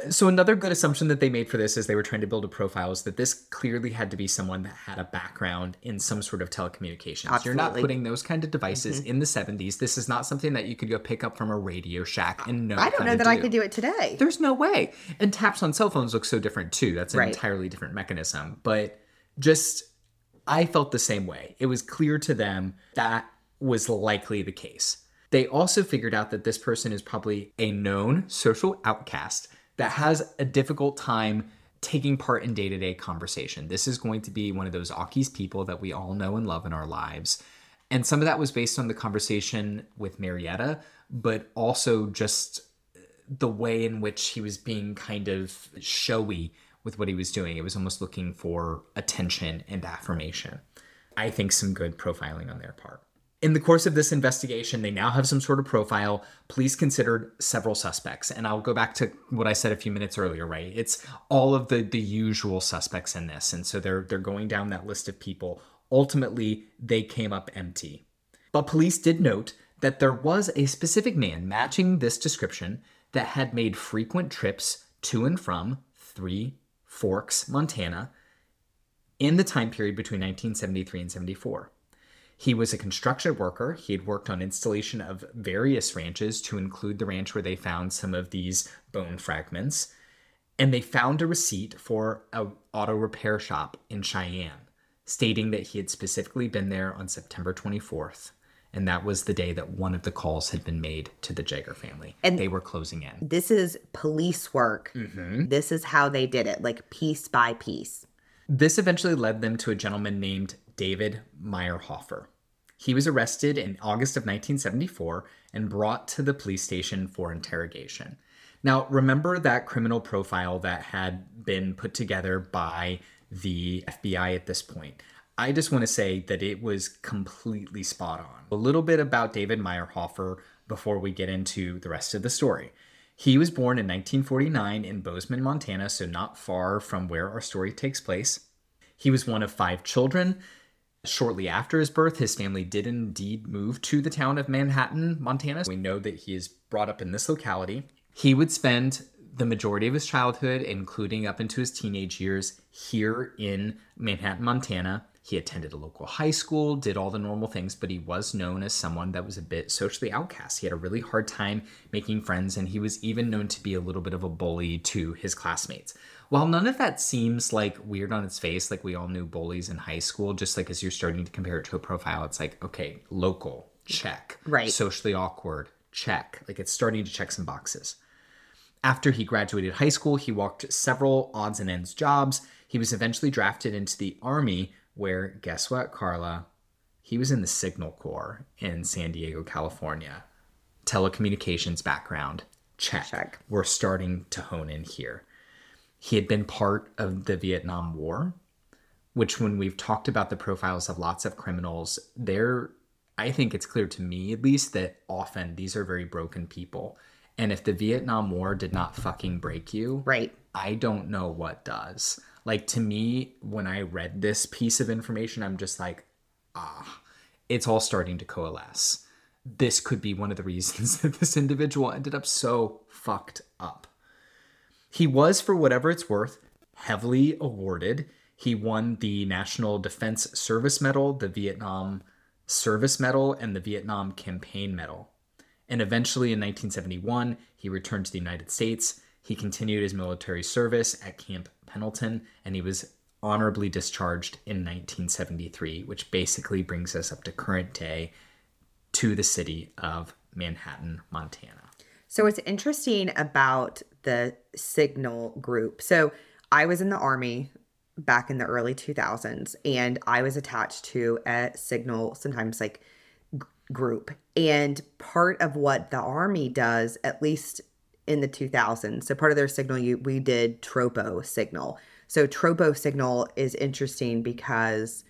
So another good assumption that they made for this as they were trying to build a profile is that this clearly had to be someone that had a background in some sort of telecommunications. You're not putting those kind of devices mm-hmm. in the 70s. This is not something that you could go pick up from a Radio Shack and know. I don't know that I could do it today. There's no way. And taps on cell phones look so different too. That's an Right. entirely different mechanism. But just, I felt the same way. It was clear to them that was likely the case. They also figured out that this person is probably a known social outcast that has a difficult time taking part in day to day conversation. This is going to be one of those Aki's people that we all know and love in our lives. And some of that was based on the conversation with Marietta, but also just uh, the way in which he was being kind of showy with what he was doing. It was almost looking for attention and affirmation. I think some good profiling on their part. In the course of this investigation, they now have some sort of profile. Police considered several suspects, and I'll go back to what I said a few minutes earlier. Right, it's all of the the usual suspects in this, and so they're they're going down that list of people. Ultimately, they came up empty. But police did note that there was a specific man matching this description that had made frequent trips to and from Three Forks, Montana, in the time period between 1973 and 74. He was a construction worker. He had worked on installation of various ranches, to include the ranch where they found some of these bone fragments. And they found a receipt for an auto repair shop in Cheyenne, stating that he had specifically been there on September 24th. And that was the day that one of the calls had been made to the Jaeger family. And they were closing in. This is police work. Mm-hmm. This is how they did it, like piece by piece. This eventually led them to a gentleman named David Meirhofer. He was arrested in August of 1974 and brought to the police station for interrogation. Now, remember that criminal profile that had been put together by the FBI at this point. I just want to say that it was completely spot on. A little bit about David Meirhofer before we get into the rest of the story. He was born in 1949 in Bozeman, Montana, so not far from where our story takes place. He was one of five children. Shortly after his birth, his family did indeed move to the town of Manhattan, Montana. We know that he is brought up in this locality. He would spend the majority of his childhood, including up into his teenage years, here in Manhattan, Montana. He attended a local high school, did all the normal things, but he was known as someone that was a bit socially outcast. He had a really hard time making friends, and he was even known to be a little bit of a bully to his classmates. While none of that seems like weird on its face, like we all knew bullies in high school, just like as you're starting to compare it to a profile, it's like, okay, local, check. Right. Socially awkward, check. Like it's starting to check some boxes. After he graduated high school, he worked several odds and ends jobs. He was eventually drafted into the Army, where, guess what, Karla? He was in the Signal Corps in San Diego, California. Telecommunications background, check. Check. We're starting to hone in here. He had been part of the Vietnam War, which, when we've talked about the profiles of lots of criminals, they're, I think it's clear to me at least that often these are very broken people. And if the Vietnam War did not fucking break you, Right. I don't know what does. Like to me, when I read this piece of information, I'm just like, ah, it's all starting to coalesce. This could be one of the reasons that this individual ended up so fucked up. He was, for whatever it's worth, heavily awarded. He won the National Defense Service Medal, the Vietnam Service Medal, and the Vietnam Campaign Medal. And eventually in 1971, he returned to the United States. He continued his military service at Camp Pendleton, and he was honorably discharged in 1973, which basically brings us up to current day to the city of Manhattan, Montana. So what's interesting about the Signal group. So I was in the army back in the early 2000s and I was attached to a Signal sometimes like g- group. And part of what the army does at least in the 2000s. So part of their signal you we did tropo signal. So tropo signal is interesting because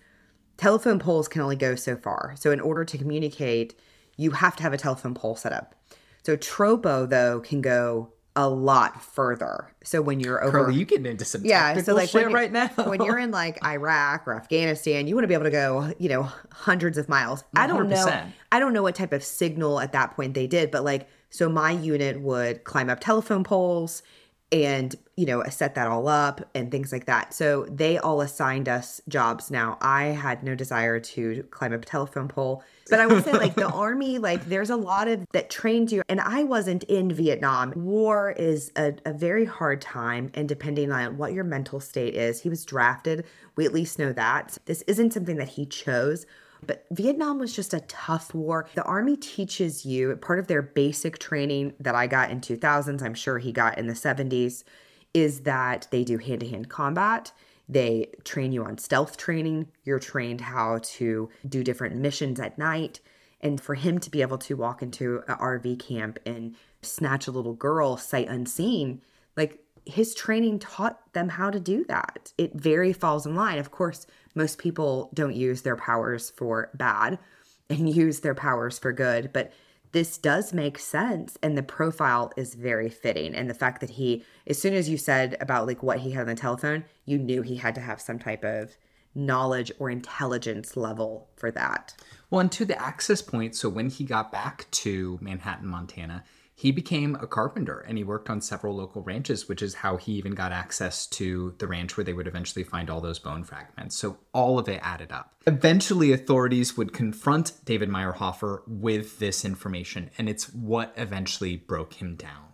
telephone poles can only go so far. So in order to communicate, you have to have a telephone pole set up. So tropo though can go a lot further. So when you're over Carly, you getting into some yeah, so like shit when, right now. when you're in like Iraq or Afghanistan, you want to be able to go, you know, hundreds of miles. I don't know. I don't know what type of signal at that point they did, but like, so my unit would climb up telephone poles and, you know, set that all up and things like that. So they all assigned us jobs. Now, I had no desire to climb up a telephone pole, but I would say like the army, like there's a lot of that trained you. And I wasn't in Vietnam. War is a, a very hard time. And depending on what your mental state is, he was drafted. We at least know that. This isn't something that he chose. But Vietnam was just a tough war. The army teaches you part of their basic training that I got in 2000s, I'm sure he got in the 70s, is that they do hand to hand combat. They train you on stealth training. You're trained how to do different missions at night. And for him to be able to walk into an RV camp and snatch a little girl sight unseen, like his training taught them how to do that. It very falls in line. Of course, most people don't use their powers for bad and use their powers for good, but this does make sense and the profile is very fitting and the fact that he as soon as you said about like what he had on the telephone you knew he had to have some type of knowledge or intelligence level for that. Well, and to the access point, so when he got back to Manhattan, Montana, he became a carpenter and he worked on several local ranches, which is how he even got access to the ranch where they would eventually find all those bone fragments. So all of it added up. Eventually, authorities would confront David Meirhofer with this information, and it's what eventually broke him down.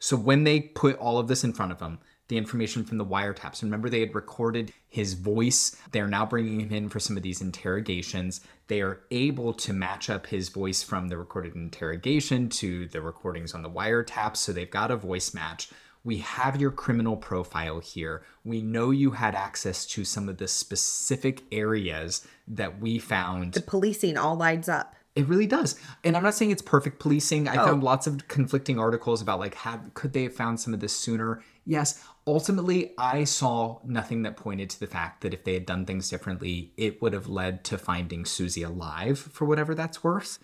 So when they put all of this in front of him, the information from the wiretaps, remember they had recorded his voice. They're now bringing him in for some of these interrogations. They are able to match up his voice from the recorded interrogation to the recordings on the wiretaps. So they've got a voice match. We have your criminal profile here. We know you had access to some of the specific areas that we found. The policing all lines up. It really does. And I'm not saying it's perfect policing. I found oh. lots of conflicting articles about like had could they have found some of this sooner? Yes. Ultimately, I saw nothing that pointed to the fact that if they had done things differently, it would have led to finding Susie alive for whatever that's worth.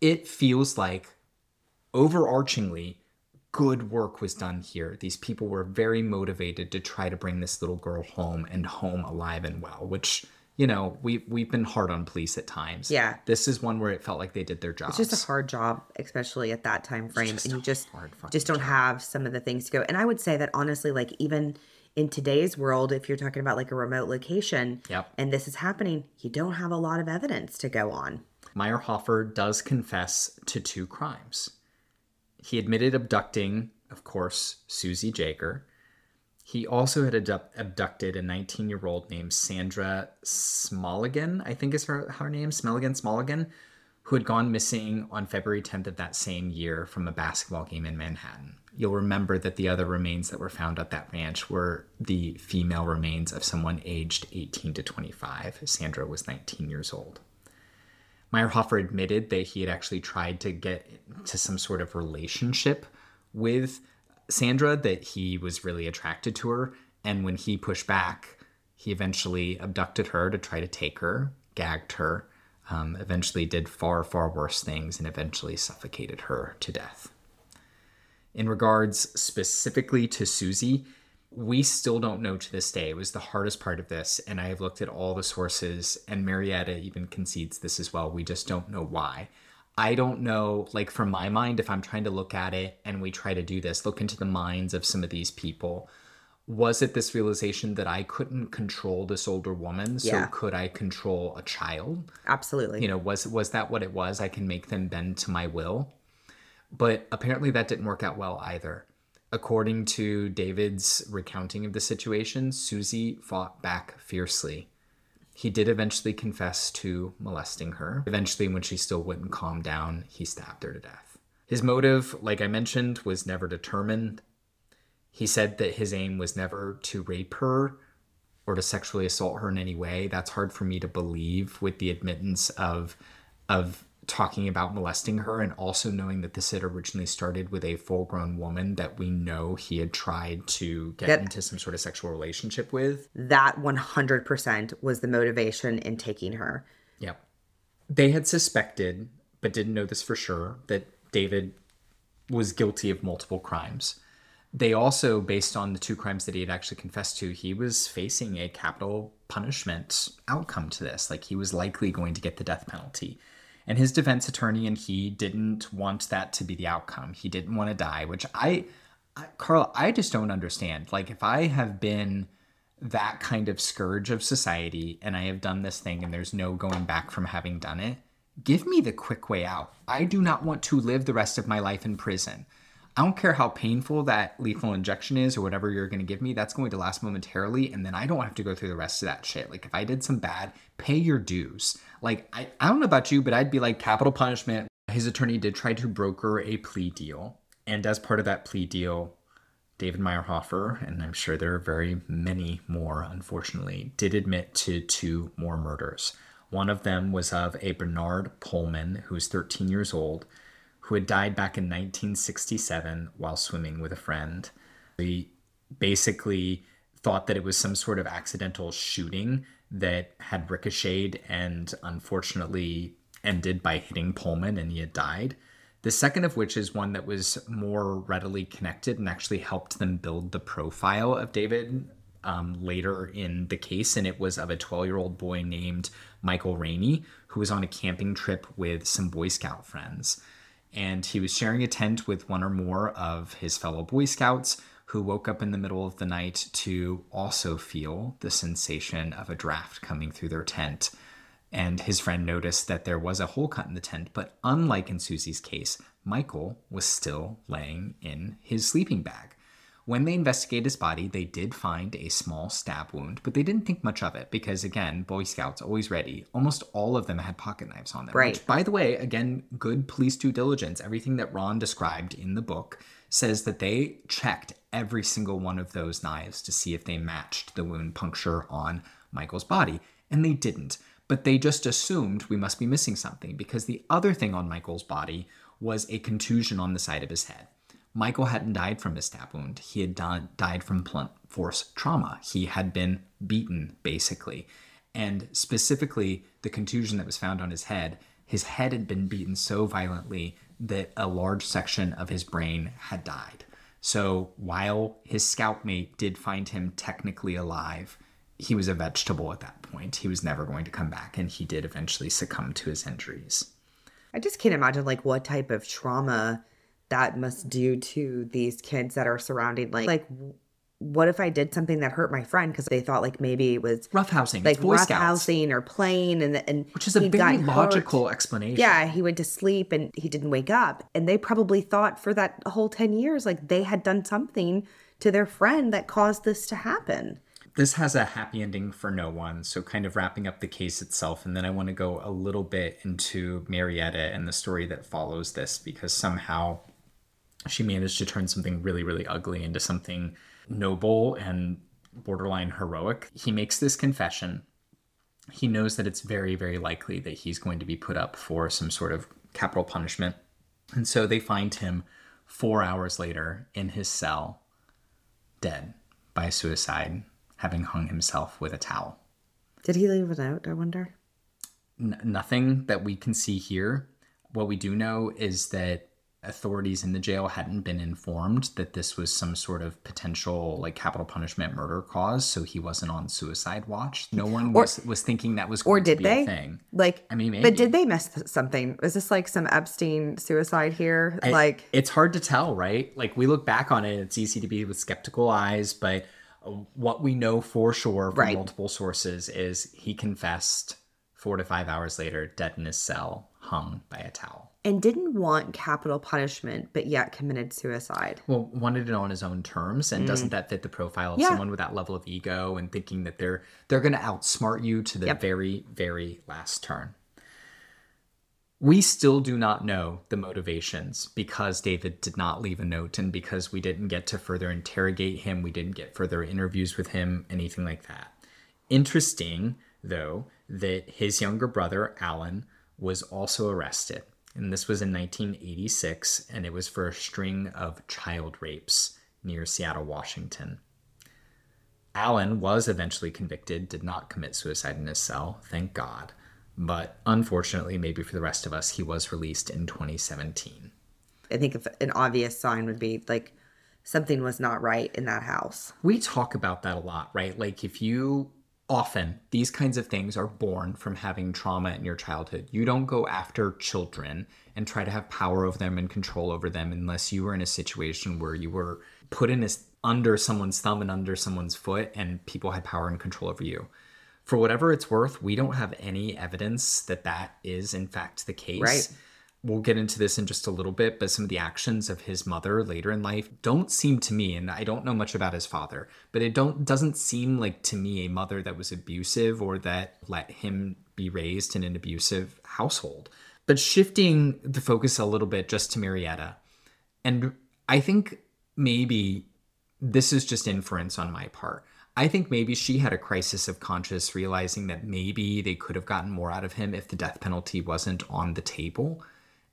It feels like overarchingly good work was done here. These people were very motivated to try to bring this little girl home and home alive and well, which you know, we we've been hard on police at times. Yeah. This is one where it felt like they did their job. It's just a hard job, especially at that time frame, and you just hard just don't have some of the things to go. And I would say that honestly, like even in today's world, if you're talking about like a remote location, Yep. and this is happening, you don't have a lot of evidence to go on. Meirhofer does confess to two crimes. He admitted abducting, of course, Susie Jaeger. He also had abdu- abducted a 19 year old named Sandra Smallegan, I think is her, her name, Smallegan, Smallegan, who had gone missing on February 10th of that same year from a basketball game in Manhattan. You'll remember that the other remains that were found at that ranch were the female remains of someone aged 18 to 25. Sandra was 19 years old. Meirhofer admitted that he had actually tried to get to some sort of relationship with Sandra, that he was really attracted to her. And when he pushed back, he eventually abducted her to try to take her, gagged her, um, eventually did far, far worse things, and eventually suffocated her to death. In regards specifically to Susie, we still don't know to this day. It was the hardest part of this, and I have looked at all the sources, and Marietta even concedes this as well. We just don't know why. I don't know, like from my mind, if I'm trying to look at it and we try to do this, look into the minds of some of these people. Was it this realization that I couldn't control this older woman? So Yeah. could I control a child? Absolutely. you know was was that what it was i can make them bend to my will but apparently that didn't work out well either according to david's recounting of the situation susie fought back fiercely he did eventually confess to molesting her. Eventually when she still wouldn't calm down he stabbed her to death. His motive like i mentioned was never determined. He said that his aim was never to rape her or to sexually assault her in any way. That's hard for me to believe with the admittance of of talking about molesting her and also knowing that this had originally started with a full-grown woman that we know he had tried to get Yep. into some sort of sexual relationship with that 100% was the motivation in taking her. Yep. They had suspected, but didn't know this for sure, that David was guilty of multiple crimes. They also, based on the two crimes that he had actually confessed to, he was facing a capital punishment outcome to this. Like he was likely going to get the death penalty. And his defense attorney and he didn't want that to be the outcome. He didn't want to die, which I, I Carl, I just don't understand. Like if I have been that kind of scourge of society and I have done this thing and there's no going back from having done it, give me the quick way out. I do not want to live the rest of my life in prison. I don't care how painful that lethal injection is or whatever you're going to give me, that's going to last momentarily. And then I don't have to go through the rest of that shit. Like, if I did some bad, pay your dues. Like, I, I don't know about you, but I'd be like, capital punishment. His attorney did try to broker a plea deal. And as part of that plea deal, David Meirhofer, and I'm sure there are very many more, unfortunately, did admit to two more murders. One of them was of a Bernard Poelman, who was 13 years old, who had died back in 1967 while swimming with a friend. He basically thought that it was some sort of accidental shooting that had ricocheted and unfortunately ended by hitting Poelman and he had died. The second of which is one that was more readily connected and actually helped them build the profile of David um, later in the case. And it was of a 12 year old boy named Michael Raney, who was on a camping trip with some Boy Scout friends. And he was sharing a tent with one or more of his fellow Boy Scouts who woke up in the middle of the night to also feel the sensation of a draft coming through their tent and his friend noticed that there was a hole cut in the tent, but unlike in Susie's case, Michael was still laying in his sleeping bag. When they investigated his body, they did find a small stab wound, but they didn't think much of it because, again, Boy Scouts always ready. Almost all of them had pocket knives on them. Right. Which, by the way, again, good police due diligence. Everything that Ron described in the book says that they checked every single one of those knives to see if they matched the wound puncture on Michael's body, and they didn't. But they just assumed we must be missing something because the other thing on Michael's body was a contusion on the side of his head. Michael hadn't died from a stab wound. He had di- died from blunt force trauma. He had been beaten, basically. And specifically, the contusion that was found on his head, his head had been beaten so violently that a large section of his brain had died. So while his scout mate did find him technically alive, he was a vegetable at that point. He was never going to come back, and he did eventually succumb to his injuries. I just can't imagine like what type of trauma that must do to these kids that are surrounding like like what if I did something that hurt my friend because they thought like maybe it was Roughhousing, like it's Boy Scouts, roughhousing or playing and and which is a very got hurt. logical explanation. Yeah, he went to sleep and he didn't wake up. And they probably thought for that whole 10 years, like they had done something to their friend that caused this to happen. this has a happy ending for no one. So, kind of wrapping up the case itself. And then I want to go a little bit into Marietta and the story that follows this because somehow she managed to turn something really, really ugly into something noble and borderline heroic. He makes this confession. He knows that it's very, very likely that he's going to be put up for some sort of capital punishment. And so they find him four hours later in his cell, dead by suicide, having hung himself with a towel. Did he leave a note, I wonder? N- nothing that we can see here. What we do know is that authorities in the jail hadn't been informed that this was some sort of potential like capital punishment murder cause, so he wasn't on suicide watch. No one was, was thinking that was Or did be they? a thing. Like, I mean, maybe. but did they miss something? Is this like some Epstein suicide here? I- like, it's hard to tell, right? Like we look back on it, it's easy to be with skeptical eyes, but what we know for sure from Right. multiple sources is he confessed four to five hours later, dead in his cell, hung by a towel. And didn't want capital punishment, but yet committed suicide. Well, wanted it on his own terms, and doesn't that fit the profile of Mm. Yeah. someone with that level of ego and thinking that they're they're going to outsmart you to the Yep. very very last turn? We still do not know the motivations because David did not leave a note, and because we didn't get to further interrogate him, we didn't get further interviews with him, anything like that. Interesting, though, that his younger brother Alan was also arrested, and this was in 1986, and it was for a string of child rapes near Seattle, Washington. Allen was eventually convicted, did not commit suicide in his cell, thank God. But unfortunately, maybe for the rest of us, he was released in 2017. I think if an obvious sign would be like something was not right in that house. We talk about that a lot, right? Like if you often these kinds of things are born from having trauma in your childhood. You don't go after children and try to have power over them and control over them unless you were in a situation where you were put in as under someone's thumb and under someone's foot and people had power and control over you. For whatever it's worth, we don't have any evidence that that is in fact the case. Right. We'll get into this in just a little bit, but some of the actions of his mother later in life don't seem to me, and I don't know much about his father, but it don't doesn't seem like to me a mother that was abusive or that let him be raised in an abusive household. But shifting the focus a little bit just to Marietta, and I think maybe this is just inference on my part. I think maybe she had a crisis of conscience, realizing that maybe they could have gotten more out of him if the death penalty wasn't on the table.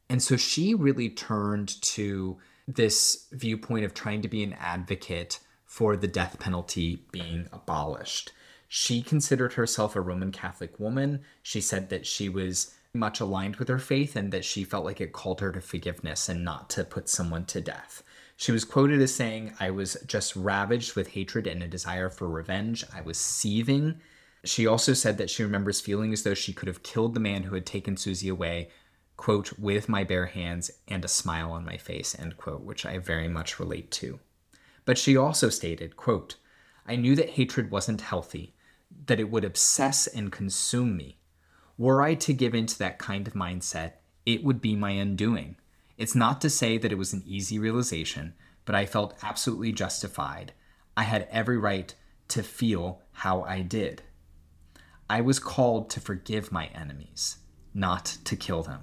And so she really turned to this viewpoint of trying to be an advocate for the death penalty being abolished. She considered herself a Roman Catholic woman. She said that she was much aligned with her faith and that she felt like it called her to forgiveness and not to put someone to death. She was quoted as saying, I was just ravaged with hatred and a desire for revenge. I was seething. She also said that she remembers feeling as though she could have killed the man who had taken Susie away, quote, with my bare hands and a smile on my face, end quote, which I very much relate to. But she also stated, quote, I knew that hatred wasn't healthy, that it would obsess and consume me. Were I to give in to that kind of mindset, it would be my undoing. It's not to say that it was an easy realization, but I felt absolutely justified. I had every right to feel how I did. I was called to forgive my enemies, not to kill them.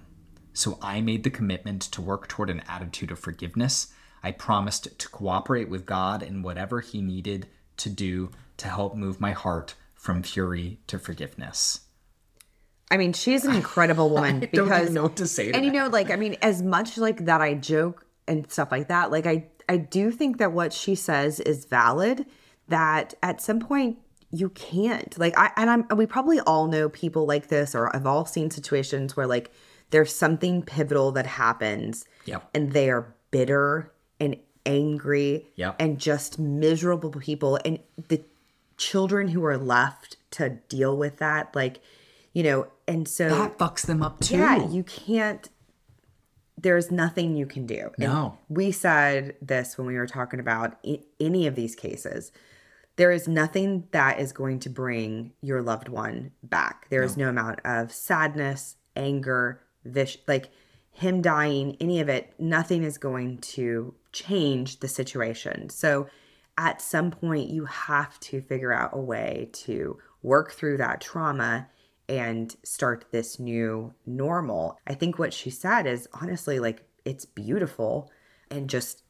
So I made the commitment to work toward an attitude of forgiveness. I promised to cooperate with God in whatever He needed to do to help move my heart from fury to forgiveness. I mean, she's an incredible woman because don't even know what to say. To and you know, like I mean, as much like that I joke and stuff like that, like I I do think that what she says is valid. That at some point you can't like I and I'm we probably all know people like this or I've all seen situations where like there's something pivotal that happens Yep. and they are bitter and angry Yep. and just miserable people and the children who are left to deal with that like you know and so that fucks them up too. yeah, you can't. There's nothing you can do. And No. we said this when we were talking about any of these cases. There is nothing that is going to bring your loved one back. There is no. amount of sadness, anger, vis- like him dying, any of it. Nothing is going to change the situation. So, at some point, you have to figure out a way to work through that trauma and start this new normal. I think what she said is honestly like it's beautiful and just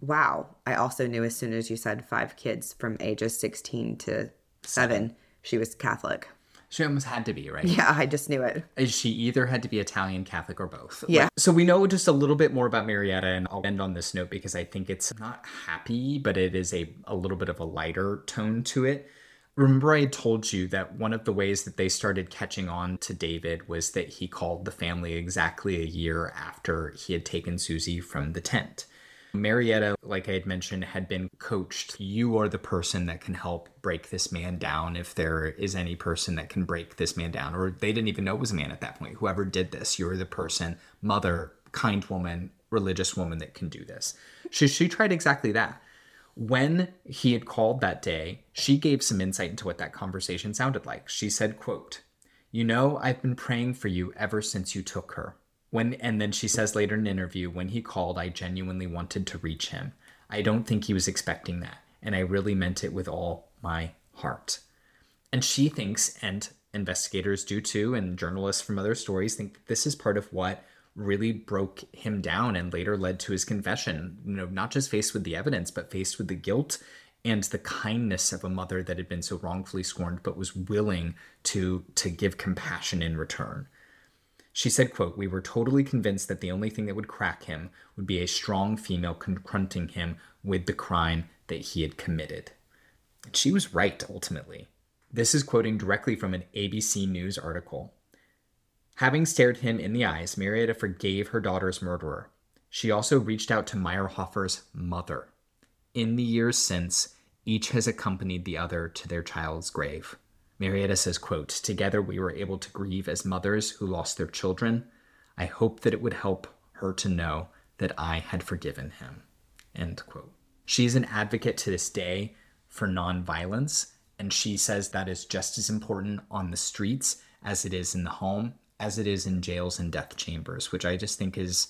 wow. I also knew as soon as you said five kids from ages 16 to 7, she was Catholic. She almost had to be, right? Yeah, I just knew it. She either had to be Italian, Catholic, or both. Yeah. So we know just a little bit more about Marietta, and I'll end on this note because I think it's not happy, but it is a, a little bit of a lighter tone to it. Remember, I told you that one of the ways that they started catching on to David was that he called the family exactly a year after he had taken Susie from the tent. Marietta, like I had mentioned, had been coached. You are the person that can help break this man down if there is any person that can break this man down. Or they didn't even know it was a man at that point. Whoever did this, you're the person, mother, kind woman, religious woman that can do this. She, she tried exactly that. When he had called that day, she gave some insight into what that conversation sounded like. She said, quote, You know, I've been praying for you ever since you took her. When and then she says later in an interview, when he called, I genuinely wanted to reach him. I don't think he was expecting that, and I really meant it with all my heart. And she thinks, and investigators do too, and journalists from other stories think this is part of what really broke him down and later led to his confession. You know, not just faced with the evidence, but faced with the guilt and the kindness of a mother that had been so wrongfully scorned, but was willing to to give compassion in return. She said, quote, We were totally convinced that the only thing that would crack him would be a strong female confronting him with the crime that he had committed. And she was right, ultimately. This is quoting directly from an ABC News article. Having stared him in the eyes, Marietta forgave her daughter's murderer. She also reached out to Meirhofer's mother. In the years since, each has accompanied the other to their child's grave. Marietta says, quote, Together we were able to grieve as mothers who lost their children. I hope that it would help her to know that I had forgiven him. End quote. She's an advocate to this day for nonviolence, and she says that is just as important on the streets as it is in the home, as it is in jails and death chambers, which I just think is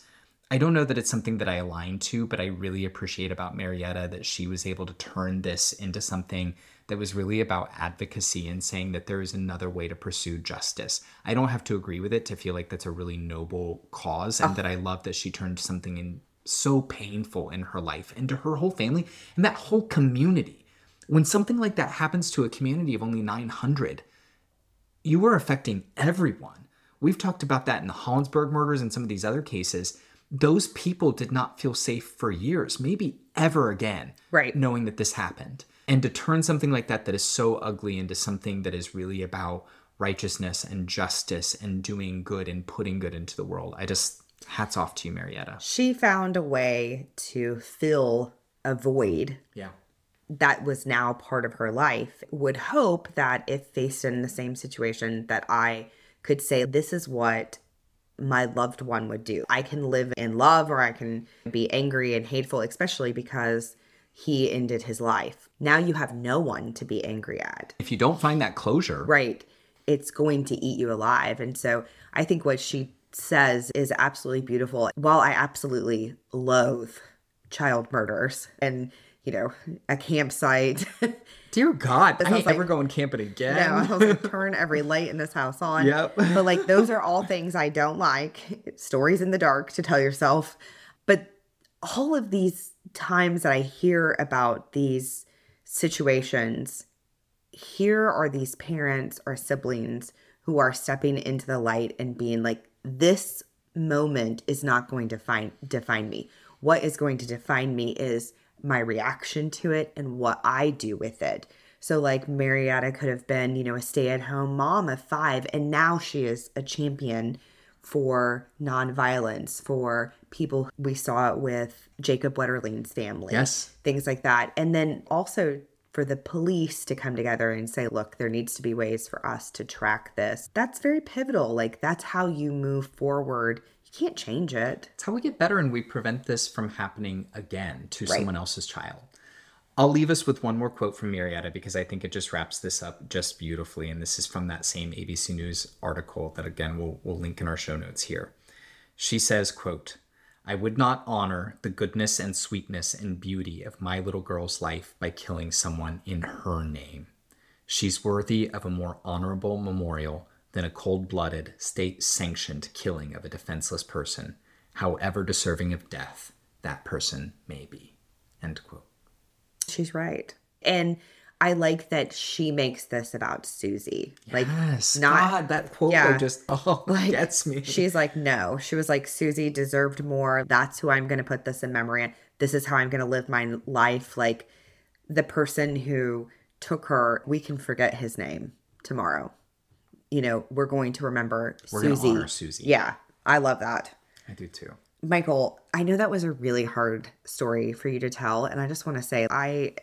I don't know that it's something that I align to, but I really appreciate about Marietta that she was able to turn this into something that was really about advocacy and saying that there is another way to pursue justice. I don't have to agree with it to feel like that's a really noble cause and oh. that I love that she turned something in so painful in her life and to her whole family and that whole community. When something like that happens to a community of only 900, you are affecting everyone. We've talked about that in the Hollinsburg murders and some of these other cases. Those people did not feel safe for years, maybe ever again, Right. knowing that this happened. And to turn something like that that is so ugly into something that is really about righteousness and justice and doing good and putting good into the world. I just hats off to you, Marietta. She found a way to fill a void Yeah. that was now part of her life would hope that if faced in the same situation that i could say this is what my loved one would do i can live in love or i can be angry and hateful especially because he ended his life now you have no one to be angry at If you don't find that closure, right it's going to eat you alive and so i think what she says is absolutely beautiful while i absolutely loathe child murders and, you know, a campsite. Dear God, I sounds ain't like- ever going camping again. No, I was like, turn every light in this house on. Yep. But like, those are all things I don't like. Stories in the dark to tell yourself. But all of these times that I hear about these situations, here are these parents or siblings who are stepping into the light and being like, this moment is not going to find define me. What is going to define me is my reaction to it and what I do with it. So like Marietta could have been, you know, a stay-at-home mom of 5 and now she is a champion for nonviolence for people we saw it with Jacob Wetterling's family. Yes. Things like that. And then also for the police to come together and say, look, there needs to be ways for us to track this. That's very pivotal. Like that's how you move forward. You can't change it. It's how we get better and we prevent this from happening again to Right. someone else's child. I'll leave us with one more quote from Marietta because I think it just wraps this up just beautifully. And this is from that same ABC News article that again we'll, we'll link in our show notes here. She says, quote, I would not honor the goodness and sweetness and beauty of my little girl's life by killing someone in her name. She's worthy of a more honorable memorial than a cold blooded, state sanctioned killing of a defenseless person, however deserving of death that person may be. End quote. She's right. And I like that she makes this about Susie. Like yes, not- God, that quote yeah. just oh gets me. She's like, no. She was like, Susie deserved more. That's who I'm going to put this in memory. on. This is how I'm going to live my life. Like the person who took her, we can forget his name tomorrow. You know, we're going to remember We're Susie. Susie. Yeah, I love that. I do too. Michael, I know that was a really hard story for you to tell. And I just want to say, I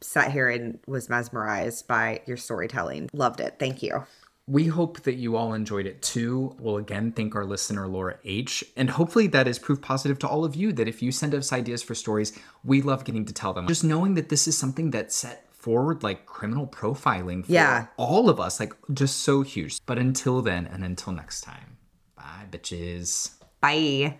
sat here and was mesmerized by your storytelling. Loved it. Thank you. We hope that you all enjoyed it too. We'll again thank our listener, Laura H. And hopefully that is proof positive to all of you that if you send us ideas for stories, we love getting to tell them. Just knowing that this is something that's set forward like criminal profiling for Yeah. all of us, like just so huge. But until then, and until next time, bye, bitches. Bye.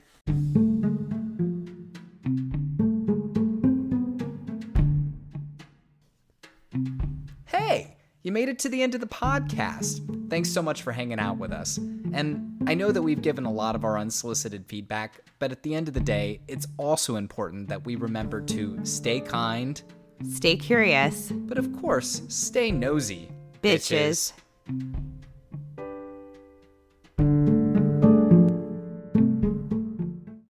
Hey, you made it to the end of the podcast. Thanks so much for hanging out with us. And I know that we've given a lot of our unsolicited feedback, but at the end of the day, it's also important that we remember to stay kind, Stay curious. but of course, stay nosy. Bitches. bitches.